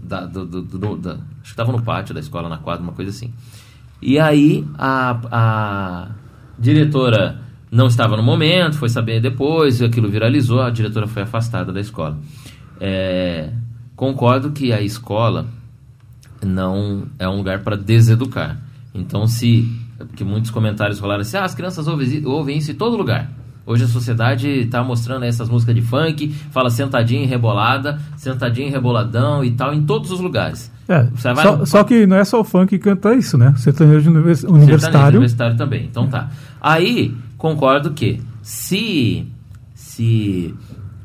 Speaker 5: da, do- do- do- da- acho que estavam no pátio da escola, na quadra, uma coisa assim. E aí a, a diretora não estava no momento, foi saber depois, aquilo viralizou, a diretora foi afastada da escola. É, concordo que a escola não é um lugar para deseducar. Então, se. Porque muitos comentários rolaram assim: ah, as crianças ouvem, ouvem isso em todo lugar. Hoje a sociedade está mostrando essas músicas de funk, fala sentadinho e rebolada, sentadinho e reboladão e tal, em todos os lugares.
Speaker 3: É,
Speaker 5: Você vai
Speaker 3: só, só que não é só o funk que canta isso, né? Sertanejo univers-
Speaker 5: Sertanejo
Speaker 3: universitário.
Speaker 5: universitário também. Então tá. Aí, concordo que se, se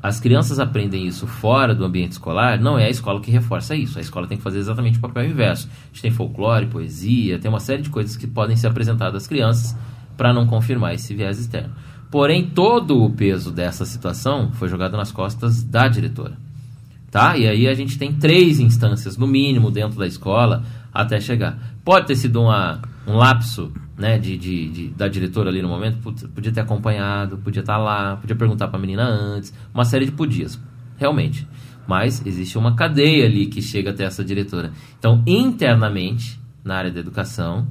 Speaker 5: as crianças aprendem isso fora do ambiente escolar, não é a escola que reforça isso. A escola tem que fazer exatamente o papel inverso. A gente tem folclore, poesia, tem uma série de coisas que podem ser apresentadas às crianças para não confirmar esse viés externo. Porém, todo o peso dessa situação foi jogado nas costas da diretora tá? E aí a gente tem três instâncias, no mínimo, dentro da escola até chegar. Pode ter sido uma, um lapso né, de, de- de- da diretora ali no momento, podia ter acompanhado, podia estar lá, podia perguntar para a menina antes, uma série de podias, realmente. Mas existe uma cadeia ali que chega até essa diretora. Então, internamente, na área da educação,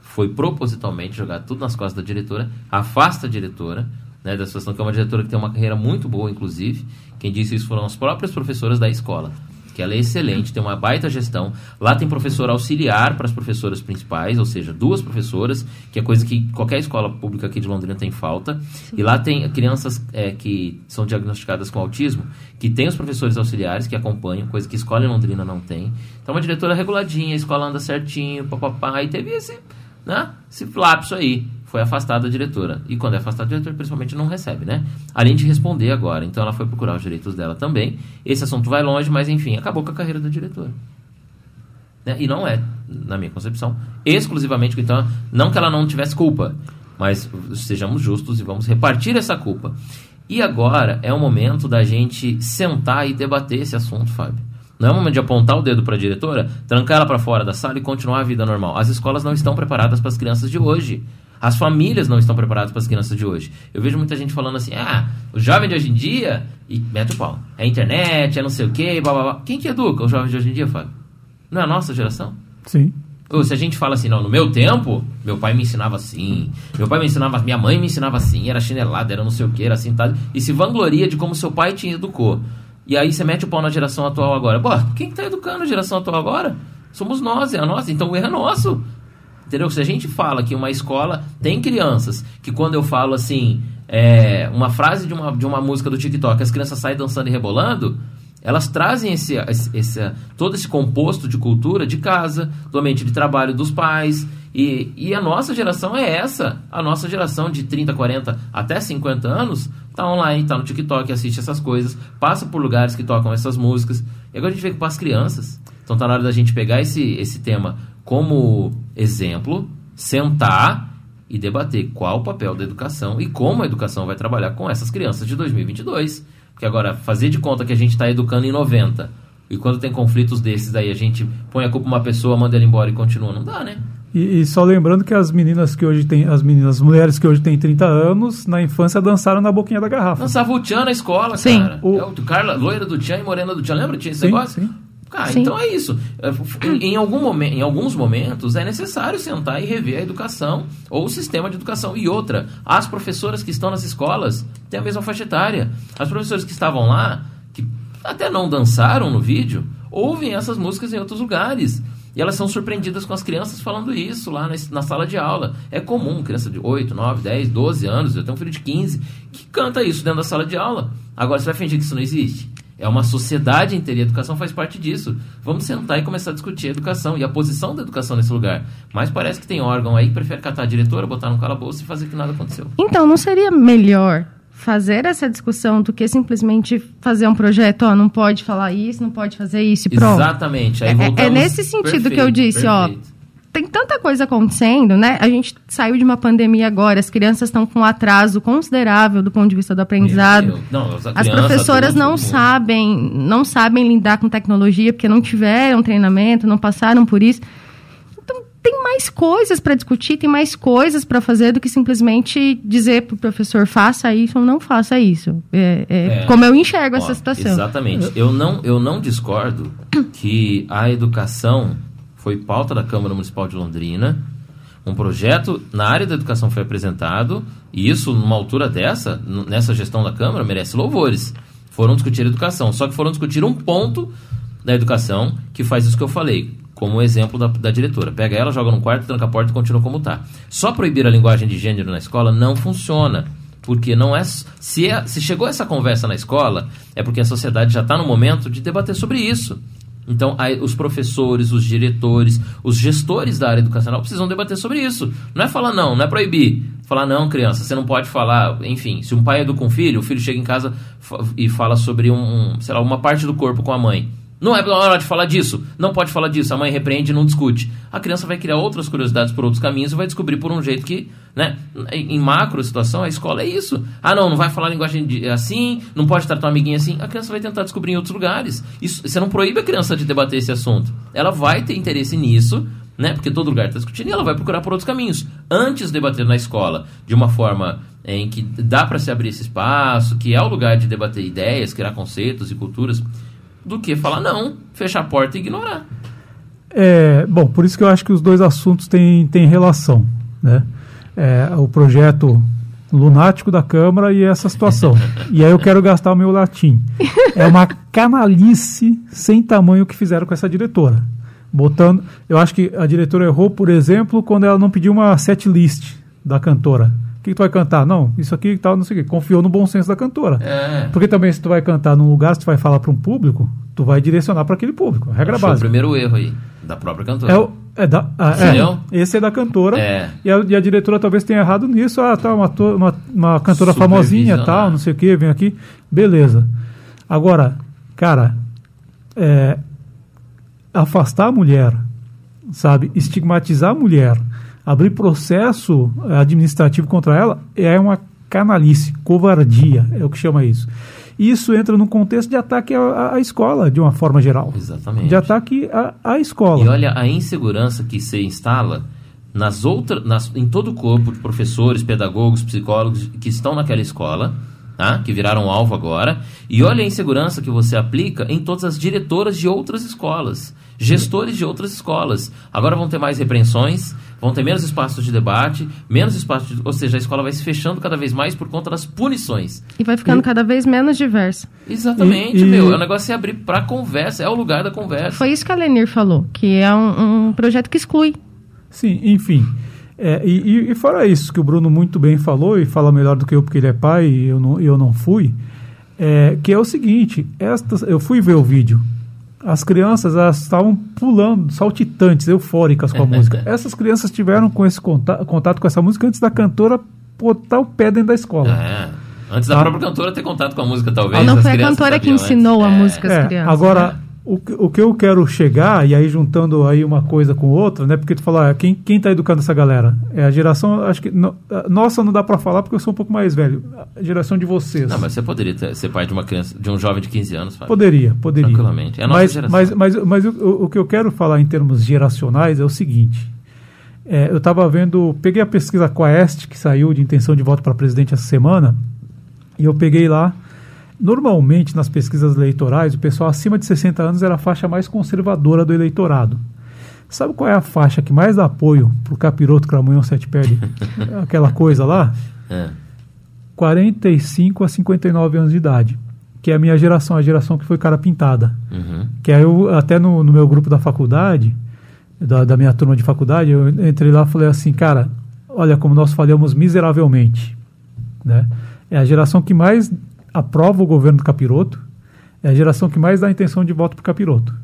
Speaker 5: foi propositalmente jogado tudo nas costas da diretora, afasta a diretora né, da situação, que é uma diretora que tem uma carreira muito boa, inclusive. Quem disse isso foram as próprias professoras da escola, que ela é excelente, tem uma baita gestão. Lá tem professor auxiliar para as professoras principais, ou seja, duas professoras, que é coisa que qualquer escola pública aqui de Londrina tem falta. E lá tem crianças é, que são diagnosticadas com autismo, que tem os professores auxiliares que acompanham, coisa que escola em Londrina não tem. Então, uma diretora reguladinha, a escola anda certinho, papapá, e teve esse né? Esse lapso aí. Foi afastada a diretora. E quando é afastada a diretora, principalmente não recebe, né? Além de responder agora. Então ela foi procurar os direitos dela também. Esse assunto vai longe, mas enfim, acabou com a carreira da diretora. Né? E não é, na minha concepção, exclusivamente. Então, não que ela não tivesse culpa, mas sejamos justos e vamos repartir essa culpa. E agora é o momento da gente sentar e debater esse assunto, Fábio. Não é o momento de apontar o dedo para a diretora, trancar ela para fora da sala e continuar a vida normal. As escolas não estão preparadas para as crianças de hoje. As famílias não estão preparadas para as crianças de hoje. Eu vejo muita gente falando assim: ah, o jovem de hoje em dia, e mete o pau. É internet, é não sei o quê, blá blá blá. Quem que educa os jovens de hoje em dia, Fábio? Não é a nossa geração?
Speaker 3: Sim.
Speaker 5: Ou se a gente fala assim, não, no meu tempo, meu pai me ensinava assim, meu pai me ensinava, minha mãe me ensinava assim, era chinelada, era não sei o que, era assim, tal, e se vangloria de como seu pai te educou. E aí você mete o pau na geração atual agora. Pô, quem que tá educando a geração atual agora? Somos nós, é a nossa, então o erro é nosso. Entendeu? Se a gente fala que uma escola tem crianças que quando eu falo assim, é, uma frase de uma, de uma música do TikTok, as crianças saem dançando e rebolando, elas trazem esse, esse- todo esse composto de cultura de casa, do ambiente de trabalho dos pais. E, e a nossa geração é essa. A nossa geração de 30, 40 até 50 anos tá online, tá no TikTok, assiste essas coisas, passa por lugares que tocam essas músicas. E agora a gente vê para as crianças. Então tá na hora da gente pegar esse, esse tema como exemplo, sentar e debater qual o papel da educação e como a educação vai trabalhar com essas crianças de 2022. Porque agora, fazer de conta que a gente está educando em 90 e quando tem conflitos desses, daí a gente põe a culpa uma pessoa, manda ela embora e continua, não dá, né?
Speaker 3: E, e, só lembrando que as meninas que hoje têm, as meninas, as mulheres que hoje têm 30 anos, na infância dançaram na boquinha da garrafa.
Speaker 5: Dançava o Tchan na escola,
Speaker 4: Sim.
Speaker 5: cara.
Speaker 3: O-
Speaker 5: É o Carla, loira do Tchan e morena do Tchan. Lembra? Tinha esse
Speaker 3: Sim,
Speaker 5: negócio?
Speaker 3: sim.
Speaker 5: Cara,
Speaker 4: Sim.
Speaker 5: então é isso. É, Em, em algum momen- em alguns momentos é necessário sentar e rever a educação ou o sistema de educação. E outra, as professoras que estão nas escolas têm a mesma faixa etária. As professoras que estavam lá, que até não dançaram no vídeo, ouvem essas músicas em outros lugares. E elas são surpreendidas com as crianças falando isso lá na, na sala de aula. É comum, criança de 8, 9, 10, 12 anos, eu tenho um filho de 15, que canta isso dentro da sala de aula. Agora, você vai fingir que isso não existe? É uma sociedade inteira a educação faz parte disso. Vamos sentar e começar a discutir a educação e a posição da educação nesse lugar. Mas parece que tem órgão aí que prefere catar a diretora, botar no calabouço e fazer que nada aconteceu.
Speaker 4: Então, não seria melhor fazer essa discussão do que simplesmente fazer um projeto, ó, não pode falar isso, não pode fazer isso e pronto?
Speaker 5: Exatamente. Aí
Speaker 4: É- é
Speaker 5: voltamos...
Speaker 4: nesse sentido que eu
Speaker 5: Perfeito,
Speaker 4: disse, ó,
Speaker 5: perfeito.
Speaker 4: Tem tanta coisa acontecendo, né? A gente saiu de uma pandemia agora, as crianças estão com um atraso considerável do ponto de vista do aprendizado.
Speaker 5: Não, as
Speaker 4: As professoras não sabem, não sabem lidar com tecnologia porque não tiveram treinamento, não passaram por isso. Tem mais coisas para discutir, tem mais coisas para fazer do que simplesmente dizer para o professor faça isso ou não faça isso. É, é
Speaker 5: É.
Speaker 4: como eu enxergo
Speaker 5: Ó,
Speaker 4: essa situação.
Speaker 5: Exatamente. Eu não, eu não discordo que a educação foi pauta da Câmara Municipal de Londrina. Um projeto na área da educação foi apresentado, e isso, numa altura dessa, nessa gestão da Câmara, merece louvores. Foram discutir educação, só que foram discutir um ponto da educação que faz isso que eu falei, como o exemplo da, da diretora. Pega ela, joga no quarto, tranca a porta e continua como está. Só proibir a linguagem de gênero na escola não funciona. Porque não é. Se, é- se chegou essa conversa na escola, é porque a sociedade já está no momento de debater sobre isso. Então, aí, os professores, os diretores, os gestores da área educacional precisam debater sobre isso. Não é falar não, não é proibir. Falar não, criança, você não pode falar. Enfim, se um pai educa um filho, o filho chega em casa e fala sobre um, um, sei lá, uma parte do corpo com a mãe. Não é hora de falar disso. Não pode falar disso. A mãe repreende e não discute. A criança vai criar outras curiosidades por outros caminhos e vai descobrir por um jeito que, né? Em macro situação, a escola é isso. Ah, não, não vai falar linguagem de- assim, não pode tratar uma amiguinha assim. A criança vai tentar descobrir em outros lugares. Isso, você não proíbe a criança de debater esse assunto. Ela vai ter interesse nisso, né? Porque todo lugar está discutindo e ela vai procurar por outros caminhos. Antes de debater na escola de uma forma em que dá para se abrir esse espaço, que é o lugar de debater ideias, criar conceitos e culturas, do que falar não, fechar a porta e ignorar.
Speaker 3: É, bom, por isso que eu acho que os dois assuntos têm, têm relação, né? É, o projeto lunático da Câmara e essa situação. e aí eu quero gastar o meu latim. É uma canalice sem tamanho que fizeram com essa diretora. Botando, eu acho que a diretora errou, por exemplo, quando ela não pediu uma set list da cantora. O que, tu vai cantar? Não, isso aqui e tal, não sei o quê. Confiou no bom senso da cantora.
Speaker 5: É.
Speaker 3: Porque também se tu vai cantar num lugar, se tu vai falar para um público, tu vai direcionar para aquele público. Regra
Speaker 5: Achou o
Speaker 3: básica.
Speaker 5: primeiro erro aí, da própria cantora.
Speaker 3: É, o- é da, ah, é, esse é da cantora.
Speaker 5: É.
Speaker 3: E, a, e a diretora talvez tenha errado nisso. Ah, tá, uma, uma, uma cantora famosinha, tal, não sei o que, vem aqui. Beleza. Agora, cara, é, afastar a mulher, sabe? Estigmatizar a mulher, abrir processo eh, administrativo contra ela é uma canalice, covardia, é o que chama isso. Isso entra no contexto de ataque à, à escola, de uma forma geral.
Speaker 5: Exatamente.
Speaker 3: De ataque à, à escola.
Speaker 5: E olha a insegurança que se instala nas outras, nas, em todo o corpo de professores, pedagogos, psicólogos que estão naquela escola, tá? que viraram alvo agora. E olha a insegurança que você aplica em todas as diretoras de outras escolas, gestores de outras escolas. Agora vão ter mais repreensões, vão ter menos espaços de debate, menos espaço de, ou seja, a escola vai se fechando cada vez mais por conta das punições.
Speaker 4: E vai ficando
Speaker 3: E-
Speaker 4: cada vez menos diversa.
Speaker 5: Exatamente,
Speaker 3: E- e-
Speaker 5: meu. É o negócio é abrir pra conversa, é o lugar da conversa.
Speaker 4: Foi isso que a Lenir falou, que é um, um projeto que exclui.
Speaker 3: Sim, enfim. É, e, e- e fora isso que o Bruno muito bem falou, e fala melhor do que eu porque ele é pai e eu não, eu não fui, é, que é o seguinte, estas, eu fui ver o vídeo, as crianças elas estavam pulando, saltitantes, eufóricas com a música. Essas crianças tiveram com esse contato, contato com essa música antes da cantora botar o pé dentro da escola.
Speaker 5: É. Antes da
Speaker 3: Tá.
Speaker 5: própria cantora ter contato com a música, talvez.
Speaker 4: Ou não
Speaker 5: as
Speaker 4: foi a cantora que
Speaker 5: sabiam antes.
Speaker 4: ensinou a
Speaker 5: É.
Speaker 4: música às
Speaker 3: É,
Speaker 4: crianças.
Speaker 3: agora,
Speaker 4: né?
Speaker 3: O, que- o que eu quero chegar, e aí juntando aí uma coisa com outra, né? Porque tu fala, ah, quem, quem tá educando essa galera? É a geração, acho que. no- nossa não dá para falar porque eu sou um pouco mais velho. A geração de vocês.
Speaker 5: Não, mas você poderia ter- ser pai de uma criança, de um jovem de 15 anos, Fábio.
Speaker 3: Poderia, poderia.
Speaker 5: Tranquilamente. É a nossa
Speaker 3: mas,
Speaker 5: geração.
Speaker 3: mas, mas, mas o, o que eu quero falar em termos geracionais é o seguinte: É, eu estava vendo, peguei a pesquisa Quaest, que saiu de intenção de voto para presidente essa semana, e eu peguei lá. Normalmente, nas pesquisas eleitorais, o pessoal acima de 60 anos era a faixa mais conservadora do eleitorado. Sabe qual é a faixa que mais dá apoio para o capiroto Cramunhão Sete Pele? Aquela coisa lá?
Speaker 5: É.
Speaker 3: 45 a 59 anos de idade. Que é a minha geração, a geração que foi cara pintada.
Speaker 5: Uhum.
Speaker 3: Que aí eu, até no, no meu grupo da faculdade, da, da minha turma de faculdade, eu entrei lá e falei assim, cara, olha como nós falhamos miseravelmente. Né? É a geração que mais aprova o governo do capiroto, é a geração que mais dá intenção de voto para o capiroto.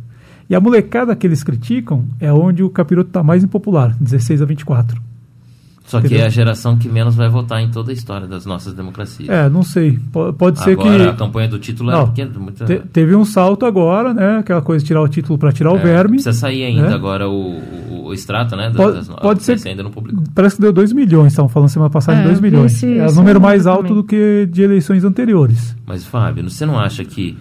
Speaker 3: E a molecada que eles criticam é onde o capiroto está mais impopular, 16 a 24.
Speaker 5: Só que é a geração que menos vai votar em toda a história das nossas democracias.
Speaker 3: É, não sei. Po- Pode ser
Speaker 5: Agora, a
Speaker 3: que.
Speaker 5: campanha do título é
Speaker 3: Não,
Speaker 5: pequena. Muito...
Speaker 3: te- teve um salto agora, né? Aquela coisa de tirar o título para tirar o
Speaker 5: É,
Speaker 3: verme.
Speaker 5: Precisa sair ainda
Speaker 3: né?
Speaker 5: agora o, o, o extrato, né? das-
Speaker 3: Pode-
Speaker 5: das-
Speaker 3: pode ser
Speaker 5: ainda não publicou.
Speaker 3: Parece que deu 2 milhões, estavam falando semana passada
Speaker 4: É,
Speaker 3: em 2
Speaker 4: eu vi
Speaker 3: milhões.
Speaker 4: esse-
Speaker 3: é o número mais alto
Speaker 4: também.
Speaker 3: do que de eleições anteriores.
Speaker 5: Mas, Fábio, você não acha que,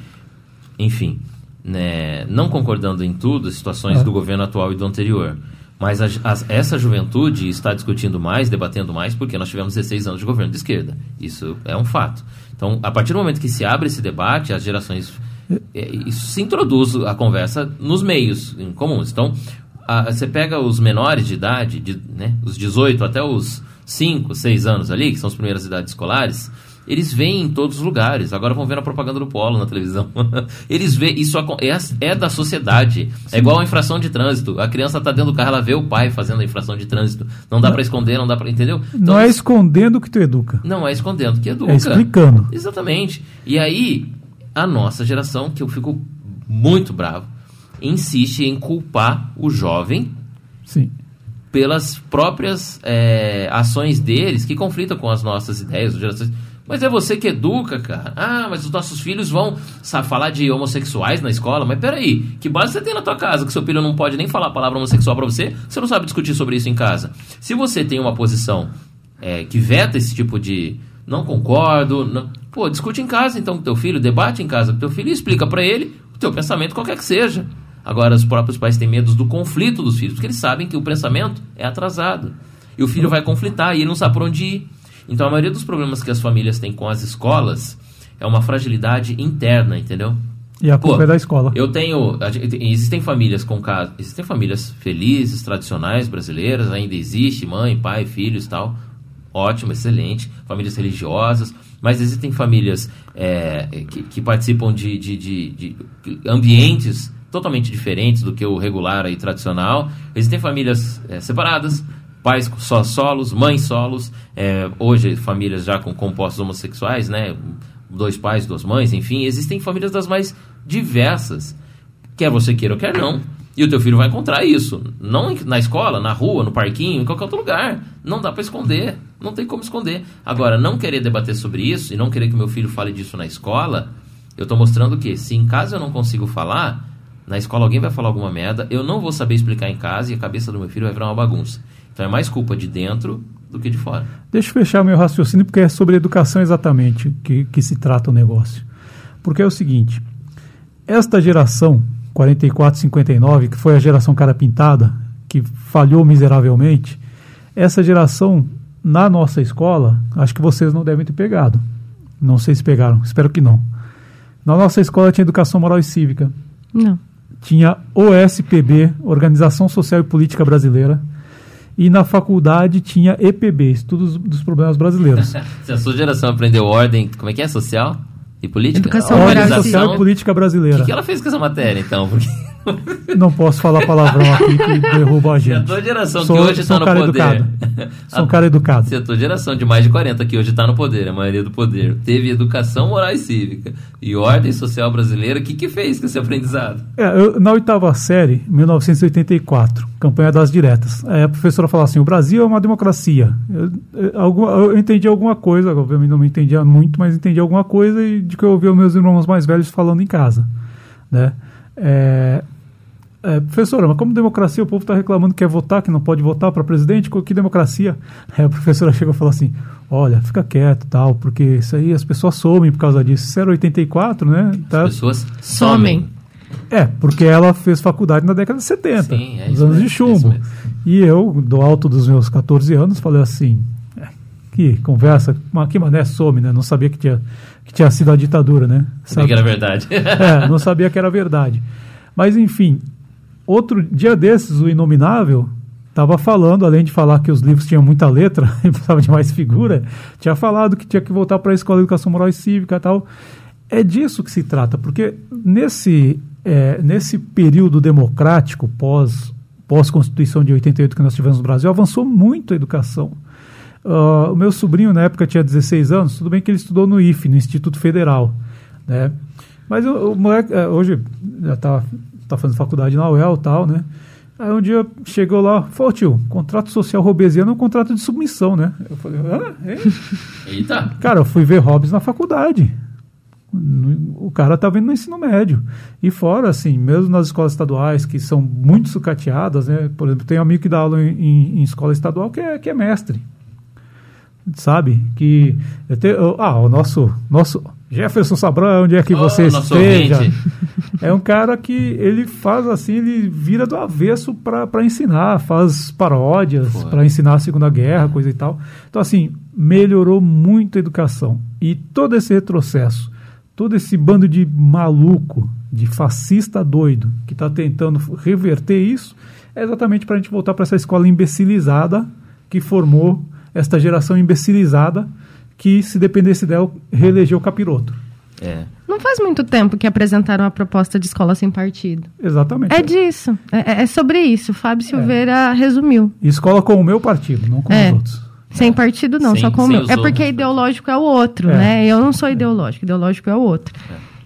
Speaker 5: enfim, né, não concordando em tudo, as situações
Speaker 3: É.
Speaker 5: do governo atual e do anterior, mas a- as- essa juventude está discutindo mais, debatendo mais, porque nós tivemos 16 anos de governo de esquerda. Isso é um fato. Então, a partir do momento que se abre esse debate, as gerações. é, Isso se introduz a conversa nos meios comuns. Então, a- você pega os menores de idade, de, né, os 18 até os 5, 6 anos ali, que são as primeiras idades escolares, eles veem em todos os lugares. Agora vão ver na propaganda do Polo na televisão. eles veem, isso é, é da sociedade. É igual a infração de trânsito. A criança está dentro do carro, ela vê o pai fazendo a infração de trânsito. Não dá para esconder, não dá para. Entendeu? Então,
Speaker 3: não é escondendo que tu educa.
Speaker 5: não é escondendo, que educa.
Speaker 3: É explicando.
Speaker 5: Exatamente. E aí, a nossa geração, que eu fico muito bravo, insiste em culpar o jovem
Speaker 3: Sim.
Speaker 5: pelas próprias é, ações deles que conflitam com as nossas ideias, as gerações. Mas é você que educa, cara. Ah, mas os nossos filhos vão sabe, falar de homossexuais na escola. Mas peraí, que base você tem na tua casa que seu filho não pode nem falar a palavra homossexual pra você? Você não sabe discutir sobre isso em casa. Se você tem uma posição é, que veta esse tipo de não concordo, não- pô, discute em casa então com teu filho, debate em casa com teu filho e explica pra ele o teu pensamento qualquer que seja. Agora, os próprios pais têm medo do conflito dos filhos, porque eles sabem que o pensamento é atrasado. E o filho vai conflitar e ele não sabe por onde ir. Então, a maioria dos problemas que as famílias têm com as escolas é uma fragilidade interna, entendeu?
Speaker 3: E a culpa
Speaker 5: Pô,
Speaker 3: é da escola.
Speaker 5: Eu tenho. Existem famílias com casos. Existem famílias felizes, tradicionais, brasileiras, ainda existe, mãe, pai, filhos tal. Ótimo, excelente. Famílias religiosas. Mas existem famílias é, que, que participam de, de, de- de ambientes totalmente diferentes do que o regular e tradicional. Existem famílias é, separadas, pais só solos, mães solos. é, hoje, famílias já com compostos homossexuais, né? Dois pais, duas mães, enfim. Existem famílias das mais diversas. Quer você queira ou quer não. E o teu filho vai encontrar isso. Não na escola, na rua, no parquinho, em qualquer outro lugar. Não dá para esconder. Não tem como esconder. Agora, não querer debater sobre isso e não querer que meu filho fale disso na escola, eu tô mostrando que se em casa eu não consigo falar, na escola alguém vai falar alguma merda, eu não vou saber explicar em casa e a cabeça do meu filho vai virar uma bagunça. Então é mais culpa de dentro do que de fora.
Speaker 3: Deixa eu fechar meu raciocínio, porque é sobre educação exatamente que, que se trata o negócio. Porque é o seguinte: esta geração, 44, 59, que foi a geração cara pintada, que falhou miseravelmente, essa geração, na nossa escola, acho que vocês não devem ter pegado. Não sei se pegaram, espero que não. Na nossa escola tinha educação moral e cívica,
Speaker 4: Não.
Speaker 3: tinha OSPB, Organização Social e Política Brasileira, e na faculdade tinha EPB, Estudos dos Problemas Brasileiros.
Speaker 5: Se a sua geração aprendeu ordem, como é que é? Social e política?
Speaker 4: Educação
Speaker 3: Ordem
Speaker 4: e
Speaker 3: Social e Política
Speaker 5: O
Speaker 3: Brasileira.
Speaker 5: que, que ela fez com essa matéria, então? Porque
Speaker 3: Não posso falar palavrão aqui que derruba a
Speaker 5: a
Speaker 3: gente.
Speaker 5: tua geração
Speaker 3: Sou-
Speaker 5: que hoje está no
Speaker 3: cara
Speaker 5: poder.
Speaker 3: educado. Sou um cara educado.
Speaker 5: Se a tua geração de mais de 40 que hoje está no poder, a maioria do poder, teve educação moral e cívica e ordem social brasileira, o que, que fez com esse aprendizado?
Speaker 3: É, eu- na oitava série, 1984, campanha das diretas, a professora falava assim: o Brasil é uma democracia. Eu, eu, eu entendi alguma coisa, obviamente não me entendia muito, mas entendi alguma coisa e de que eu ouvia os meus irmãos mais velhos falando em casa. Né? É, é, professora, mas como democracia o povo está reclamando que quer votar, que não pode votar para presidente? Que democracia? Aí a professora chegou e falou assim: olha, fica quieto tal, porque isso aí as pessoas somem por causa disso. Isso era 84, né? Tá,
Speaker 5: As pessoas
Speaker 4: Somem.
Speaker 3: É, porque ela fez faculdade na década de 70,
Speaker 5: Sim, é
Speaker 3: nos anos
Speaker 5: mesmo,
Speaker 3: de
Speaker 5: é
Speaker 3: chumbo.
Speaker 5: mesmo.
Speaker 3: E eu, do alto dos meus 14 anos, falei assim: "É, que conversa, que mané some, né? Não sabia que tinha, que tinha sido a ditadura, né?
Speaker 5: Sabia que era verdade.
Speaker 3: É, não sabia que era verdade. Mas, enfim, outro dia desses, o Inominável estava falando, além de falar que os livros tinham muita letra e precisava de mais figura, tinha falado que tinha que voltar para a Escola de Educação Moral e Cívica e tal. É disso que se trata, porque nesse, é, nesse período democrático pós, pós-Constituição de 88 que nós tivemos no Brasil, avançou muito a educação. Ah, o meu sobrinho, na época, tinha 16 anos, tudo bem que ele estudou no IFE, no Instituto Federal, né? Mas o, o moleque, eh, hoje, já tá, tá fazendo faculdade na UEL e tal, né? Aí um dia chegou lá, falou, tio, contrato social robesiano é um contrato de submissão, né? Eu falei? Hein?
Speaker 5: Eita.
Speaker 3: Cara, eu fui ver Hobbes na faculdade. O cara tá vendo no ensino médio. E fora, assim, mesmo nas escolas estaduais, que são muito sucateadas, né? Por exemplo, tem um amigo que dá aula em, em- em escola estadual que é, que é mestre. Sabe? Que. eu te- ah, o nosso, nosso Jefferson Sabrão, onde é que
Speaker 5: Oh,
Speaker 3: você esteja?
Speaker 5: ouvinte.
Speaker 3: É um cara que ele faz assim, ele vira do avesso para ensinar, faz paródias para ensinar a Segunda Guerra, coisa e tal. Então, assim, melhorou muito a educação. E todo esse retrocesso, todo esse bando de maluco, de fascista doido, que está tentando reverter isso, é exatamente para a gente voltar para essa escola imbecilizada que formou esta geração imbecilizada que, se dependesse dela, reelegeu o capiroto.
Speaker 5: É.
Speaker 4: Não faz muito tempo que apresentaram a proposta de escola sem partido.
Speaker 3: Exatamente.
Speaker 4: É disso. É, é sobre isso. Fábio Silveira resumiu.
Speaker 3: Escola com o meu partido, não com
Speaker 4: É.
Speaker 3: os outros.
Speaker 4: Sem partido, não,
Speaker 5: Sem-
Speaker 4: só com o meu. É porque
Speaker 5: outros.
Speaker 4: ideológico é o outro,
Speaker 3: É.
Speaker 4: né? Eu não sou ideológico, ideológico é o outro.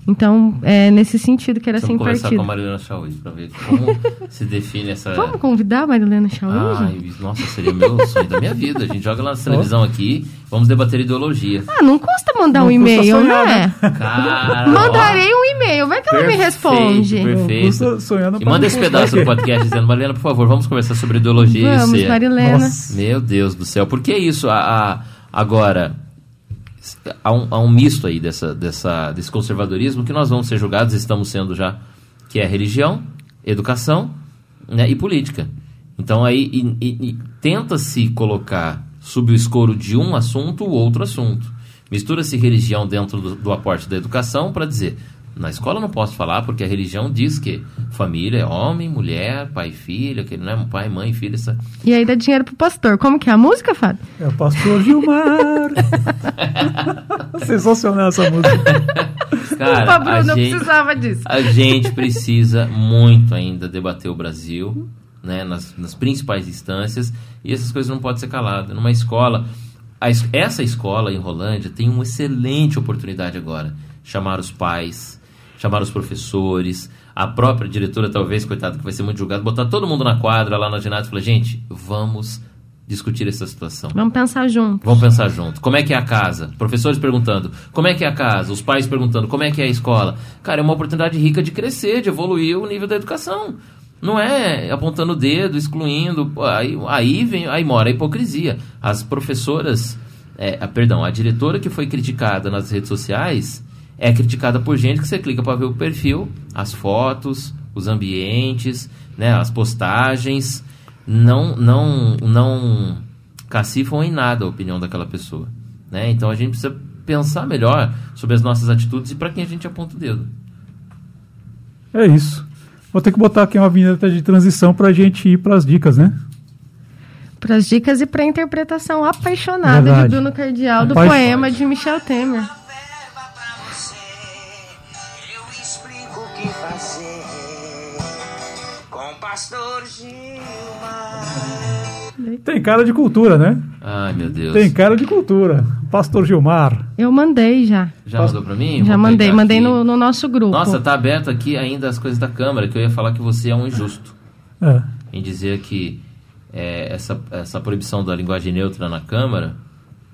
Speaker 4: Então, é nesse sentido que era
Speaker 5: Vamos
Speaker 4: sem
Speaker 5: conversar
Speaker 4: partido.
Speaker 5: com a Marilena Chauí para ver como se define essa.
Speaker 4: Vamos convidar a Marilena Chauí?
Speaker 5: Ai, nossa, seria o meu sonho da minha vida. A gente joga lá na televisão aqui, vamos debater ideologia.
Speaker 4: Ah, não custa mandar
Speaker 3: Não
Speaker 4: um e-mail,
Speaker 3: sonhar,
Speaker 4: né?
Speaker 5: Cara.
Speaker 4: Mandarei um e-mail, vai que ela me
Speaker 5: Perfeito,
Speaker 4: responde.
Speaker 5: Perfeito.
Speaker 3: Sonhando
Speaker 5: E manda
Speaker 3: não
Speaker 5: esse pedaço do podcast dizendo, Marilena, por favor, vamos conversar sobre ideologia.
Speaker 4: Vamos,
Speaker 5: é-
Speaker 4: Marilena.
Speaker 3: Nossa.
Speaker 5: Meu Deus do céu, por que isso? A, a- agora, há um, há um misto aí dessa, dessa, desse conservadorismo que nós vamos ser julgados, estamos sendo já, que é religião, educação né, e política. Então aí tenta-se colocar sob o escoro de um assunto o outro assunto. Mistura-se religião dentro do, do aporte da educação para dizer, na escola eu não posso falar porque a religião diz que família é homem, mulher, pai e filho, aquele não é pai, mãe, filho, essa,
Speaker 4: E aí dá dinheiro pro pastor. Como que é a música, Fábio?
Speaker 3: É o pastor Gilmar. Sensacional essa música.
Speaker 5: Cara,
Speaker 4: Opa, Bruno,
Speaker 5: a
Speaker 4: eu
Speaker 5: gente,
Speaker 4: precisava disso.
Speaker 5: a gente precisa muito ainda debater o Brasil, né, nas, nas principais instâncias, e essas coisas não podem ser caladas. Numa escola, a es- essa escola em Rolândia tem uma excelente oportunidade agora. Chamar os pais, chamar os professores, a própria diretora, talvez, coitada, que vai ser muito julgada, botar todo mundo na quadra lá na ginásio e falar, gente, vamos discutir essa situação.
Speaker 4: Vamos pensar junto.
Speaker 5: Vamos pensar junto. Como é que é a casa? Professores perguntando, como é que é a casa? Os pais perguntando, como é que é a escola? Cara, é uma oportunidade rica de crescer, de evoluir o nível da educação. Não é apontando o dedo, excluindo. Aí, aí, vem, aí mora a hipocrisia. As professoras, é, a- perdão, a diretora que foi criticada nas redes sociais é criticada por gente que você clica para ver o perfil, as fotos, os ambientes, né, as postagens não não não cacifam em nada a opinião daquela pessoa, né? Então a gente precisa pensar melhor sobre as nossas atitudes e para quem a gente aponta o dedo.
Speaker 3: É isso. Vou ter que botar aqui uma vinheta de transição pra gente ir pras dicas, né?
Speaker 4: Para as dicas e para a interpretação apaixonada
Speaker 3: Verdade.
Speaker 4: de Bruno Cardial do
Speaker 3: Apaixonado.
Speaker 4: poema de Michel Temer.
Speaker 2: Pastor Gilmar.
Speaker 3: Tem cara de cultura, né?
Speaker 5: Ai, meu Deus.
Speaker 3: Tem cara de cultura. Pastor Gilmar.
Speaker 4: Eu mandei já.
Speaker 5: Já mandou para mim?
Speaker 4: Já
Speaker 5: Vou
Speaker 4: mandei, mandei no, no nosso grupo.
Speaker 5: Nossa, tá aberto aqui ainda as coisas da Câmara, que eu ia falar que você é um injusto
Speaker 3: É.
Speaker 5: em dizer que é, essa, essa proibição da linguagem neutra na Câmara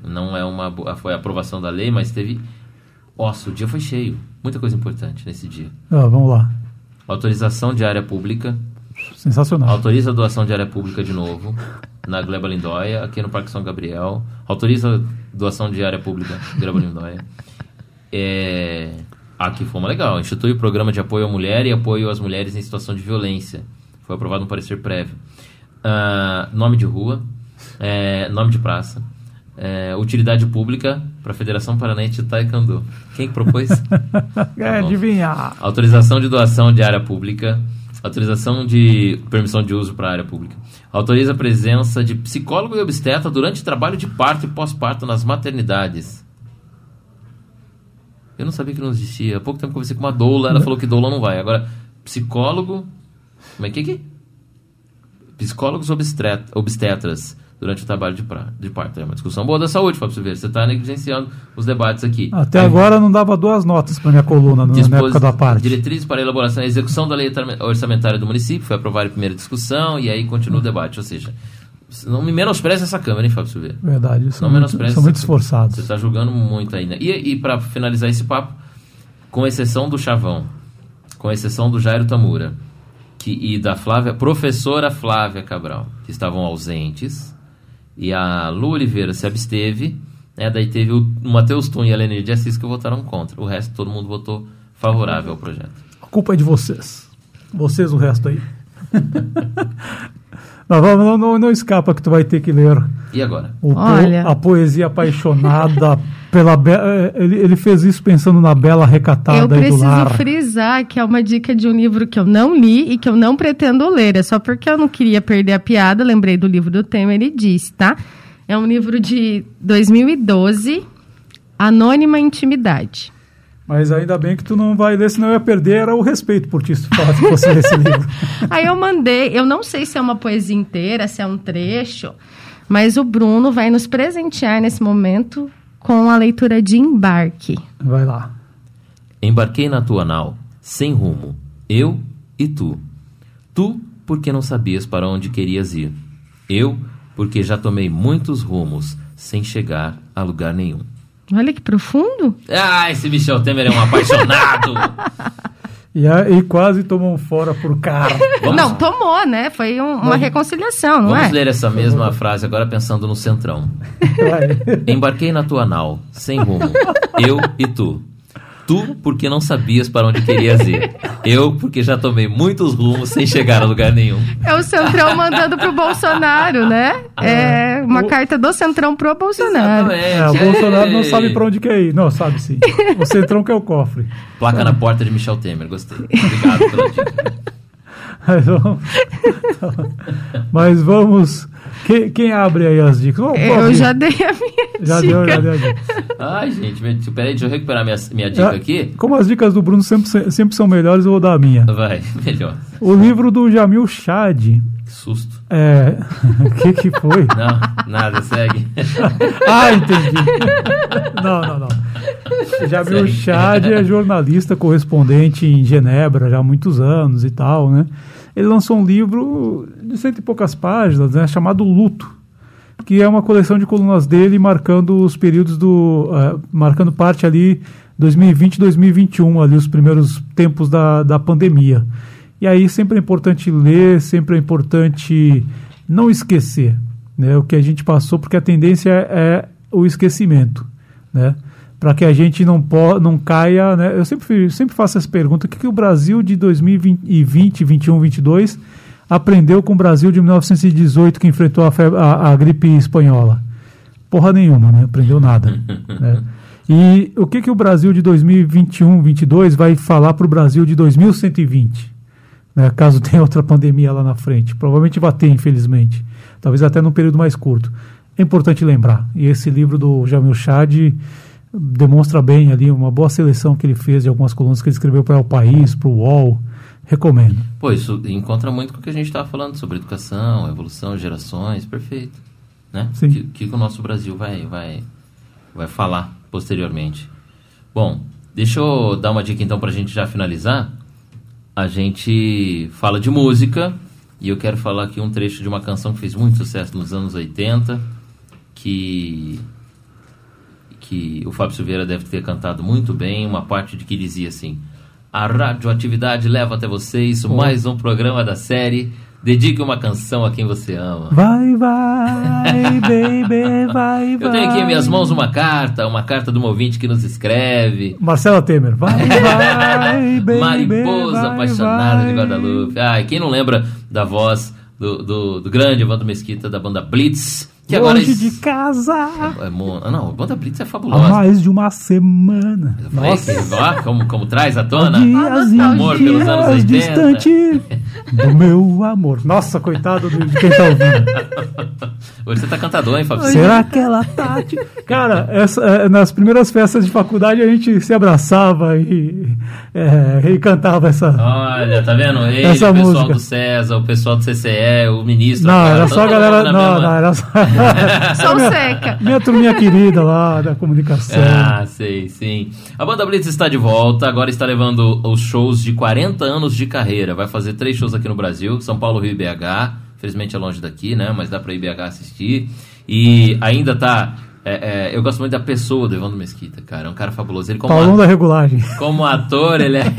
Speaker 5: não é uma foi a aprovação da lei, mas teve Nossa, o dia foi cheio. Muita coisa importante nesse dia.
Speaker 3: Ah, vamos lá.
Speaker 5: Autorização de área pública.
Speaker 3: Sensacional.
Speaker 5: Autoriza a doação de área pública de novo na Gleba Lindóia, aqui no Parque São Gabriel. Autoriza a doação de área pública Gleba Lindóia. É, Aqui foi uma legal. Institui o programa de apoio à mulher e apoio às mulheres em situação de violência. Foi aprovado um parecer prévio. Ah, nome de rua, é, nome de praça, é, utilidade pública para a Federação Paranaense de Taekwondo. Quem que propôs?
Speaker 3: É,
Speaker 5: bom.
Speaker 3: adivinhar.
Speaker 5: Autorização de doação de área pública. Autorização de permissão de uso para área pública. Autoriza a presença de psicólogo e obstetra durante trabalho de parto e pós-parto nas maternidades. Eu não sabia que não existia. Há pouco tempo conversei com uma doula, ela falou que doula não vai. Agora, psicólogo. Como é que é? que? Psicólogos obstet- obstetras durante o trabalho de, pra, de parto. É uma discussão boa da saúde, Fábio Silveira. Você está negligenciando os debates aqui.
Speaker 3: Até
Speaker 5: Aí,
Speaker 3: agora não dava duas notas para minha coluna na época da parte.
Speaker 5: Diretrizes para a elaboração e execução da lei orçam- orçamentária do município, foi aprovada em primeira discussão e aí continua o debate. Ou seja, não me menospreze essa Câmara, hein, Fábio Silveira?
Speaker 3: Verdade, são
Speaker 5: Não
Speaker 3: muito,
Speaker 5: menospreze.
Speaker 3: são muito esforçados.
Speaker 5: Você está julgando muito aí, né? E, e para finalizar esse papo, com exceção do Chavão, com exceção do Jairo Tamura que, e da Flávia, professora Flávia Cabral, que estavam ausentes, e a Lu Oliveira se absteve, né? daí teve o Matheus Tum e a Lenir de Assis que votaram contra. O resto, todo mundo votou favorável ao projeto.
Speaker 3: A culpa é de vocês. Vocês o resto aí. Não, vamos- não, não, não escapa que tu vai ter que ler
Speaker 5: E agora?
Speaker 3: o po-
Speaker 4: Olha.
Speaker 3: a poesia apaixonada pela be- eh, ele, ele fez isso pensando na bela recatada
Speaker 4: Eu preciso
Speaker 3: lar.
Speaker 4: frisar que é uma dica de um livro que eu não li e que eu não pretendo ler. É só porque eu não queria perder a piada, lembrei do livro do Temer e disse, tá? É um livro de 2012, Anônima Intimidade.
Speaker 3: Mas ainda bem que tu não vai ler, senão eu ia perder era o respeito por ti se tu falasse que você esse livro.
Speaker 4: Aí eu mandei, eu não sei se é uma poesia inteira, se é um trecho, mas o Bruno vai nos presentear nesse momento com a leitura de Embarque.
Speaker 3: Vai lá.
Speaker 5: Embarquei na tua nau, sem rumo, eu e tu. Tu, porque não sabias para onde querias ir. Eu, porque já tomei muitos rumos, sem chegar a lugar nenhum.
Speaker 4: Olha que profundo.
Speaker 5: Ah, esse Michel Temer é um apaixonado!
Speaker 3: E, a- e quase tomou um fora por cara.
Speaker 5: Vamos,
Speaker 4: Não, tomou, né? Foi um- uma reconciliação, não
Speaker 5: vamos
Speaker 4: é?
Speaker 5: ler essa mesma frase agora pensando no centrão.
Speaker 3: Vai.
Speaker 5: Embarquei na tua nau, sem rumo, eu e tu. Tu, porque não sabias para onde querias ir. Eu, porque já tomei muitos rumos sem chegar a lugar nenhum.
Speaker 4: É o Centrão mandando pro Bolsonaro, né? É uma
Speaker 3: O-
Speaker 4: carta do Centrão pro Bolsonaro.
Speaker 3: É, o Bolsonaro não sabe para onde quer ir. Não, sabe sim. O centrão que é o cofre.
Speaker 5: Placa na porta de Michel Temer, gostei. Obrigado pela dica.
Speaker 3: Mas vamos, mas vamos- Quem, quem abre aí as dicas? Ô,
Speaker 4: Eu já dei a minha
Speaker 3: já
Speaker 4: dica.
Speaker 3: deu, já deu a dica.
Speaker 5: Ai, gente, me- peraí, deixa eu recuperar minha, minha dica
Speaker 3: É,
Speaker 5: aqui.
Speaker 3: Como as dicas do Bruno sempre, sempre são melhores, eu vou dar a minha.
Speaker 5: Vai, melhor.
Speaker 3: O livro do Jamil Chad.
Speaker 5: Que susto.
Speaker 3: É. O que, que foi?
Speaker 5: Não, nada, segue.
Speaker 3: Ah, entendi. Não, não, não. Jamil. Chad é jornalista correspondente em Genebra já há muitos anos e tal, né? Ele lançou um livro de cento e poucas páginas, né, chamado Luto, que é uma coleção de colunas dele marcando os períodos do. eh, marcando parte ali 2020 e 2021, ali os primeiros tempos da, da pandemia. E aí sempre é importante ler, sempre é importante não esquecer né, o que a gente passou, porque a tendência é o esquecimento. Né? Para que a gente não, po não caia. Né? Eu sempre, sempre faço essa pergunta: o que, que o Brasil de 2020, 21, 22 aprendeu com o Brasil de 1918 que enfrentou a, febre- a- a gripe espanhola? Porra nenhuma, né? Aprendeu nada. né? E o que, que o Brasil de 2021, 22 vai falar para o Brasil de 2120? né, caso tenha outra pandemia lá na frente. Provavelmente vai ter, infelizmente. Talvez até num período mais curto. É importante lembrar. E esse livro do Jamil Chad demonstra bem ali uma boa seleção que ele fez de algumas colunas que ele escreveu para o País, para o UOL. Recomendo.
Speaker 5: Pô, isso encontra muito com o que a gente estava falando sobre educação, evolução, gerações, perfeito. Né?
Speaker 3: Sim.
Speaker 5: O que, que que o nosso Brasil vai, vai, vai falar posteriormente. Bom, deixa eu dar uma dica então para a gente já finalizar. A gente fala de música e eu quero falar aqui um trecho de uma canção que fez muito sucesso nos anos 80, que que o Fábio Silveira deve ter cantado muito bem, uma parte de que dizia assim: A radioatividade leva até vocês mais um programa da série Dedique uma canção a quem você ama.
Speaker 3: Vai, vai, baby, vai, vai.
Speaker 5: Eu tenho aqui em minhas mãos uma carta, uma carta de um ouvinte que nos escreve.
Speaker 3: Marcela Temer. Vai, vai, baby,
Speaker 5: Mariposa
Speaker 3: vai,
Speaker 5: apaixonada
Speaker 3: vai.
Speaker 5: de Guadalupe. Ai, quem não lembra da voz do, do, do grande Evandro Mesquita da banda Blitz? Que agora
Speaker 3: Longe
Speaker 5: es-
Speaker 3: de casa.
Speaker 5: É, mo- ah, não, a banda Blitz é
Speaker 3: Há
Speaker 5: fabulosa.
Speaker 3: mais de uma semana.
Speaker 5: Eu falei
Speaker 3: Nossa.
Speaker 5: que- ó, como, como traz à tona.
Speaker 3: Dias e
Speaker 5: Amor pelos anos
Speaker 3: dias
Speaker 5: 80.
Speaker 3: distante do meu amor. Nossa, coitado do- de quem tá ouvindo.
Speaker 5: Hoje você tá cantador, hein, Fábio?
Speaker 3: Será que ela tá... te- Cara, essa, é, nas primeiras festas de faculdade a gente se abraçava e, é, e cantava essa...
Speaker 5: Olha, tá vendo? Ele,
Speaker 3: Essa
Speaker 5: o pessoal
Speaker 3: música.
Speaker 5: do César, o pessoal do CCE, o ministro.
Speaker 3: Não,
Speaker 5: cara,
Speaker 3: era só a galera... Não,
Speaker 5: mesma-
Speaker 3: não, era só...
Speaker 4: Sou
Speaker 3: minha,
Speaker 4: seca.
Speaker 3: minha turminha querida lá da comunicação.
Speaker 5: Ah, sei, sim. A Banda Blitz está de volta, agora está levando os shows de 40 anos de carreira. Vai fazer três shows aqui no Brasil, São Paulo, Rio e BH. Infelizmente é longe daqui, né? Mas dá pra ir BH assistir. E ainda tá... é, é, eu gosto muito da pessoa do Evandro Mesquita, cara. É um cara fabuloso. Ele como
Speaker 3: Paulão da regulagem.
Speaker 5: como ator, ele é.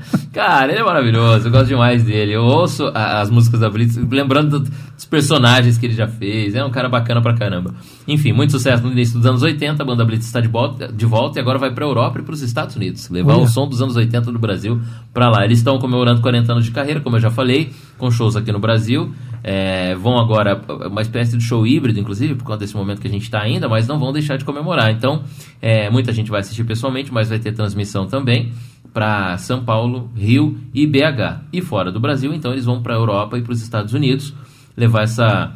Speaker 5: Cara, ele é maravilhoso. Eu gosto demais dele. Eu ouço a- as músicas da Blitz, lembrando do- dos personagens que ele já fez. É um cara bacana pra caramba. Enfim, muito sucesso no início dos anos 80. A banda Blitz está de volta, de volta e agora vai pra Europa e pros Estados Unidos. Levar
Speaker 3: Olha.
Speaker 5: o som dos anos 80 do Brasil pra lá. Eles estão comemorando 40 anos de carreira, como eu já falei, com shows aqui no Brasil. É, vão agora, uma espécie de show híbrido, inclusive, por conta desse momento que a gente está ainda, mas não vão deixar de comemorar. Então, é, muita gente vai assistir pessoalmente, mas vai ter transmissão também para São Paulo, Rio e BH. E fora do Brasil, então eles vão para a Europa e para os Estados Unidos levar essa,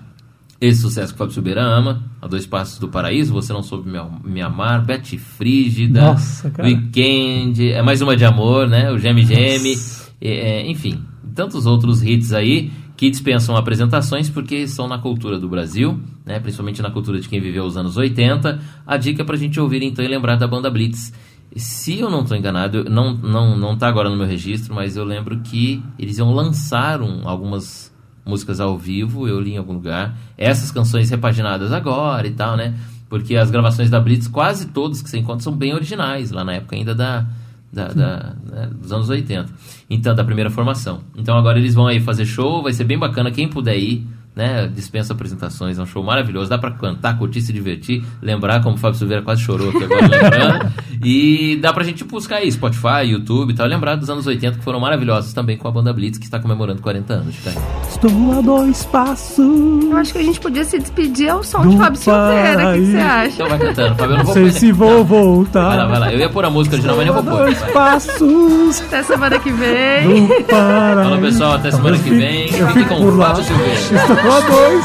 Speaker 5: esse sucesso que o Fábio Silveira ama, A Dois Passos do Paraíso, Você Não Soube Me, me Amar, Betty Frígida,
Speaker 3: Nossa.
Speaker 5: Weekend, é mais uma de amor, né? O Geme Geme, é, enfim, tantos outros hits aí que dispensam apresentações porque estão na cultura do Brasil, né? principalmente na cultura de quem viveu os anos 80. A dica é pra gente ouvir então e lembrar da banda Blitz. Se eu não estou enganado, não, não, não tá agora no meu registro, mas eu lembro que eles iam lançar um- algumas músicas ao vivo, eu li em algum lugar. Essas canções repaginadas agora e tal, né? Porque as gravações da Blitz, quase todas que você encontra, são bem originais, lá na época ainda da, da, da- né, dos anos 80. Então, da primeira formação. Então agora eles vão aí fazer show, vai ser bem bacana, quem puder ir, né? Dispensa apresentações, é um show maravilhoso, dá pra cantar, curtir, se divertir, lembrar como o Fábio Silveira quase chorou aqui agora lembrando. E dá pra gente buscar aí, Spotify, YouTube e tal, lembrar dos anos 80 que foram maravilhosos também com a banda Blitz, que está comemorando 40 anos carreira.
Speaker 3: Estou a dois passos.
Speaker 4: Eu acho que a gente podia se despedir ao som de
Speaker 3: Do
Speaker 4: Fábio Silveira. O que você acha?
Speaker 5: Então vai cantando, Fábio, eu não
Speaker 3: Não
Speaker 5: vou
Speaker 3: sei se vou voltar.
Speaker 5: Vai lá, vai lá. Eu ia pôr a música original, mas nem vou pôr.
Speaker 3: Dois
Speaker 5: Vai.
Speaker 3: passos
Speaker 4: Até semana que vem.
Speaker 5: Falou, pessoal, até semana que vem. Fique com o. Fábio Silveira.
Speaker 3: A dois.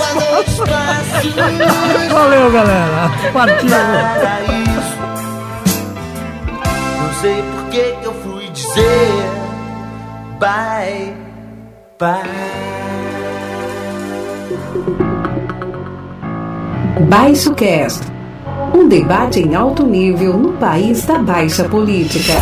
Speaker 3: Valeu, galera. Partiu.
Speaker 2: Não sei por que que eu fui dizer bye, bye.
Speaker 1: Baixo Cast. Um debate em alto nível no país da baixa política.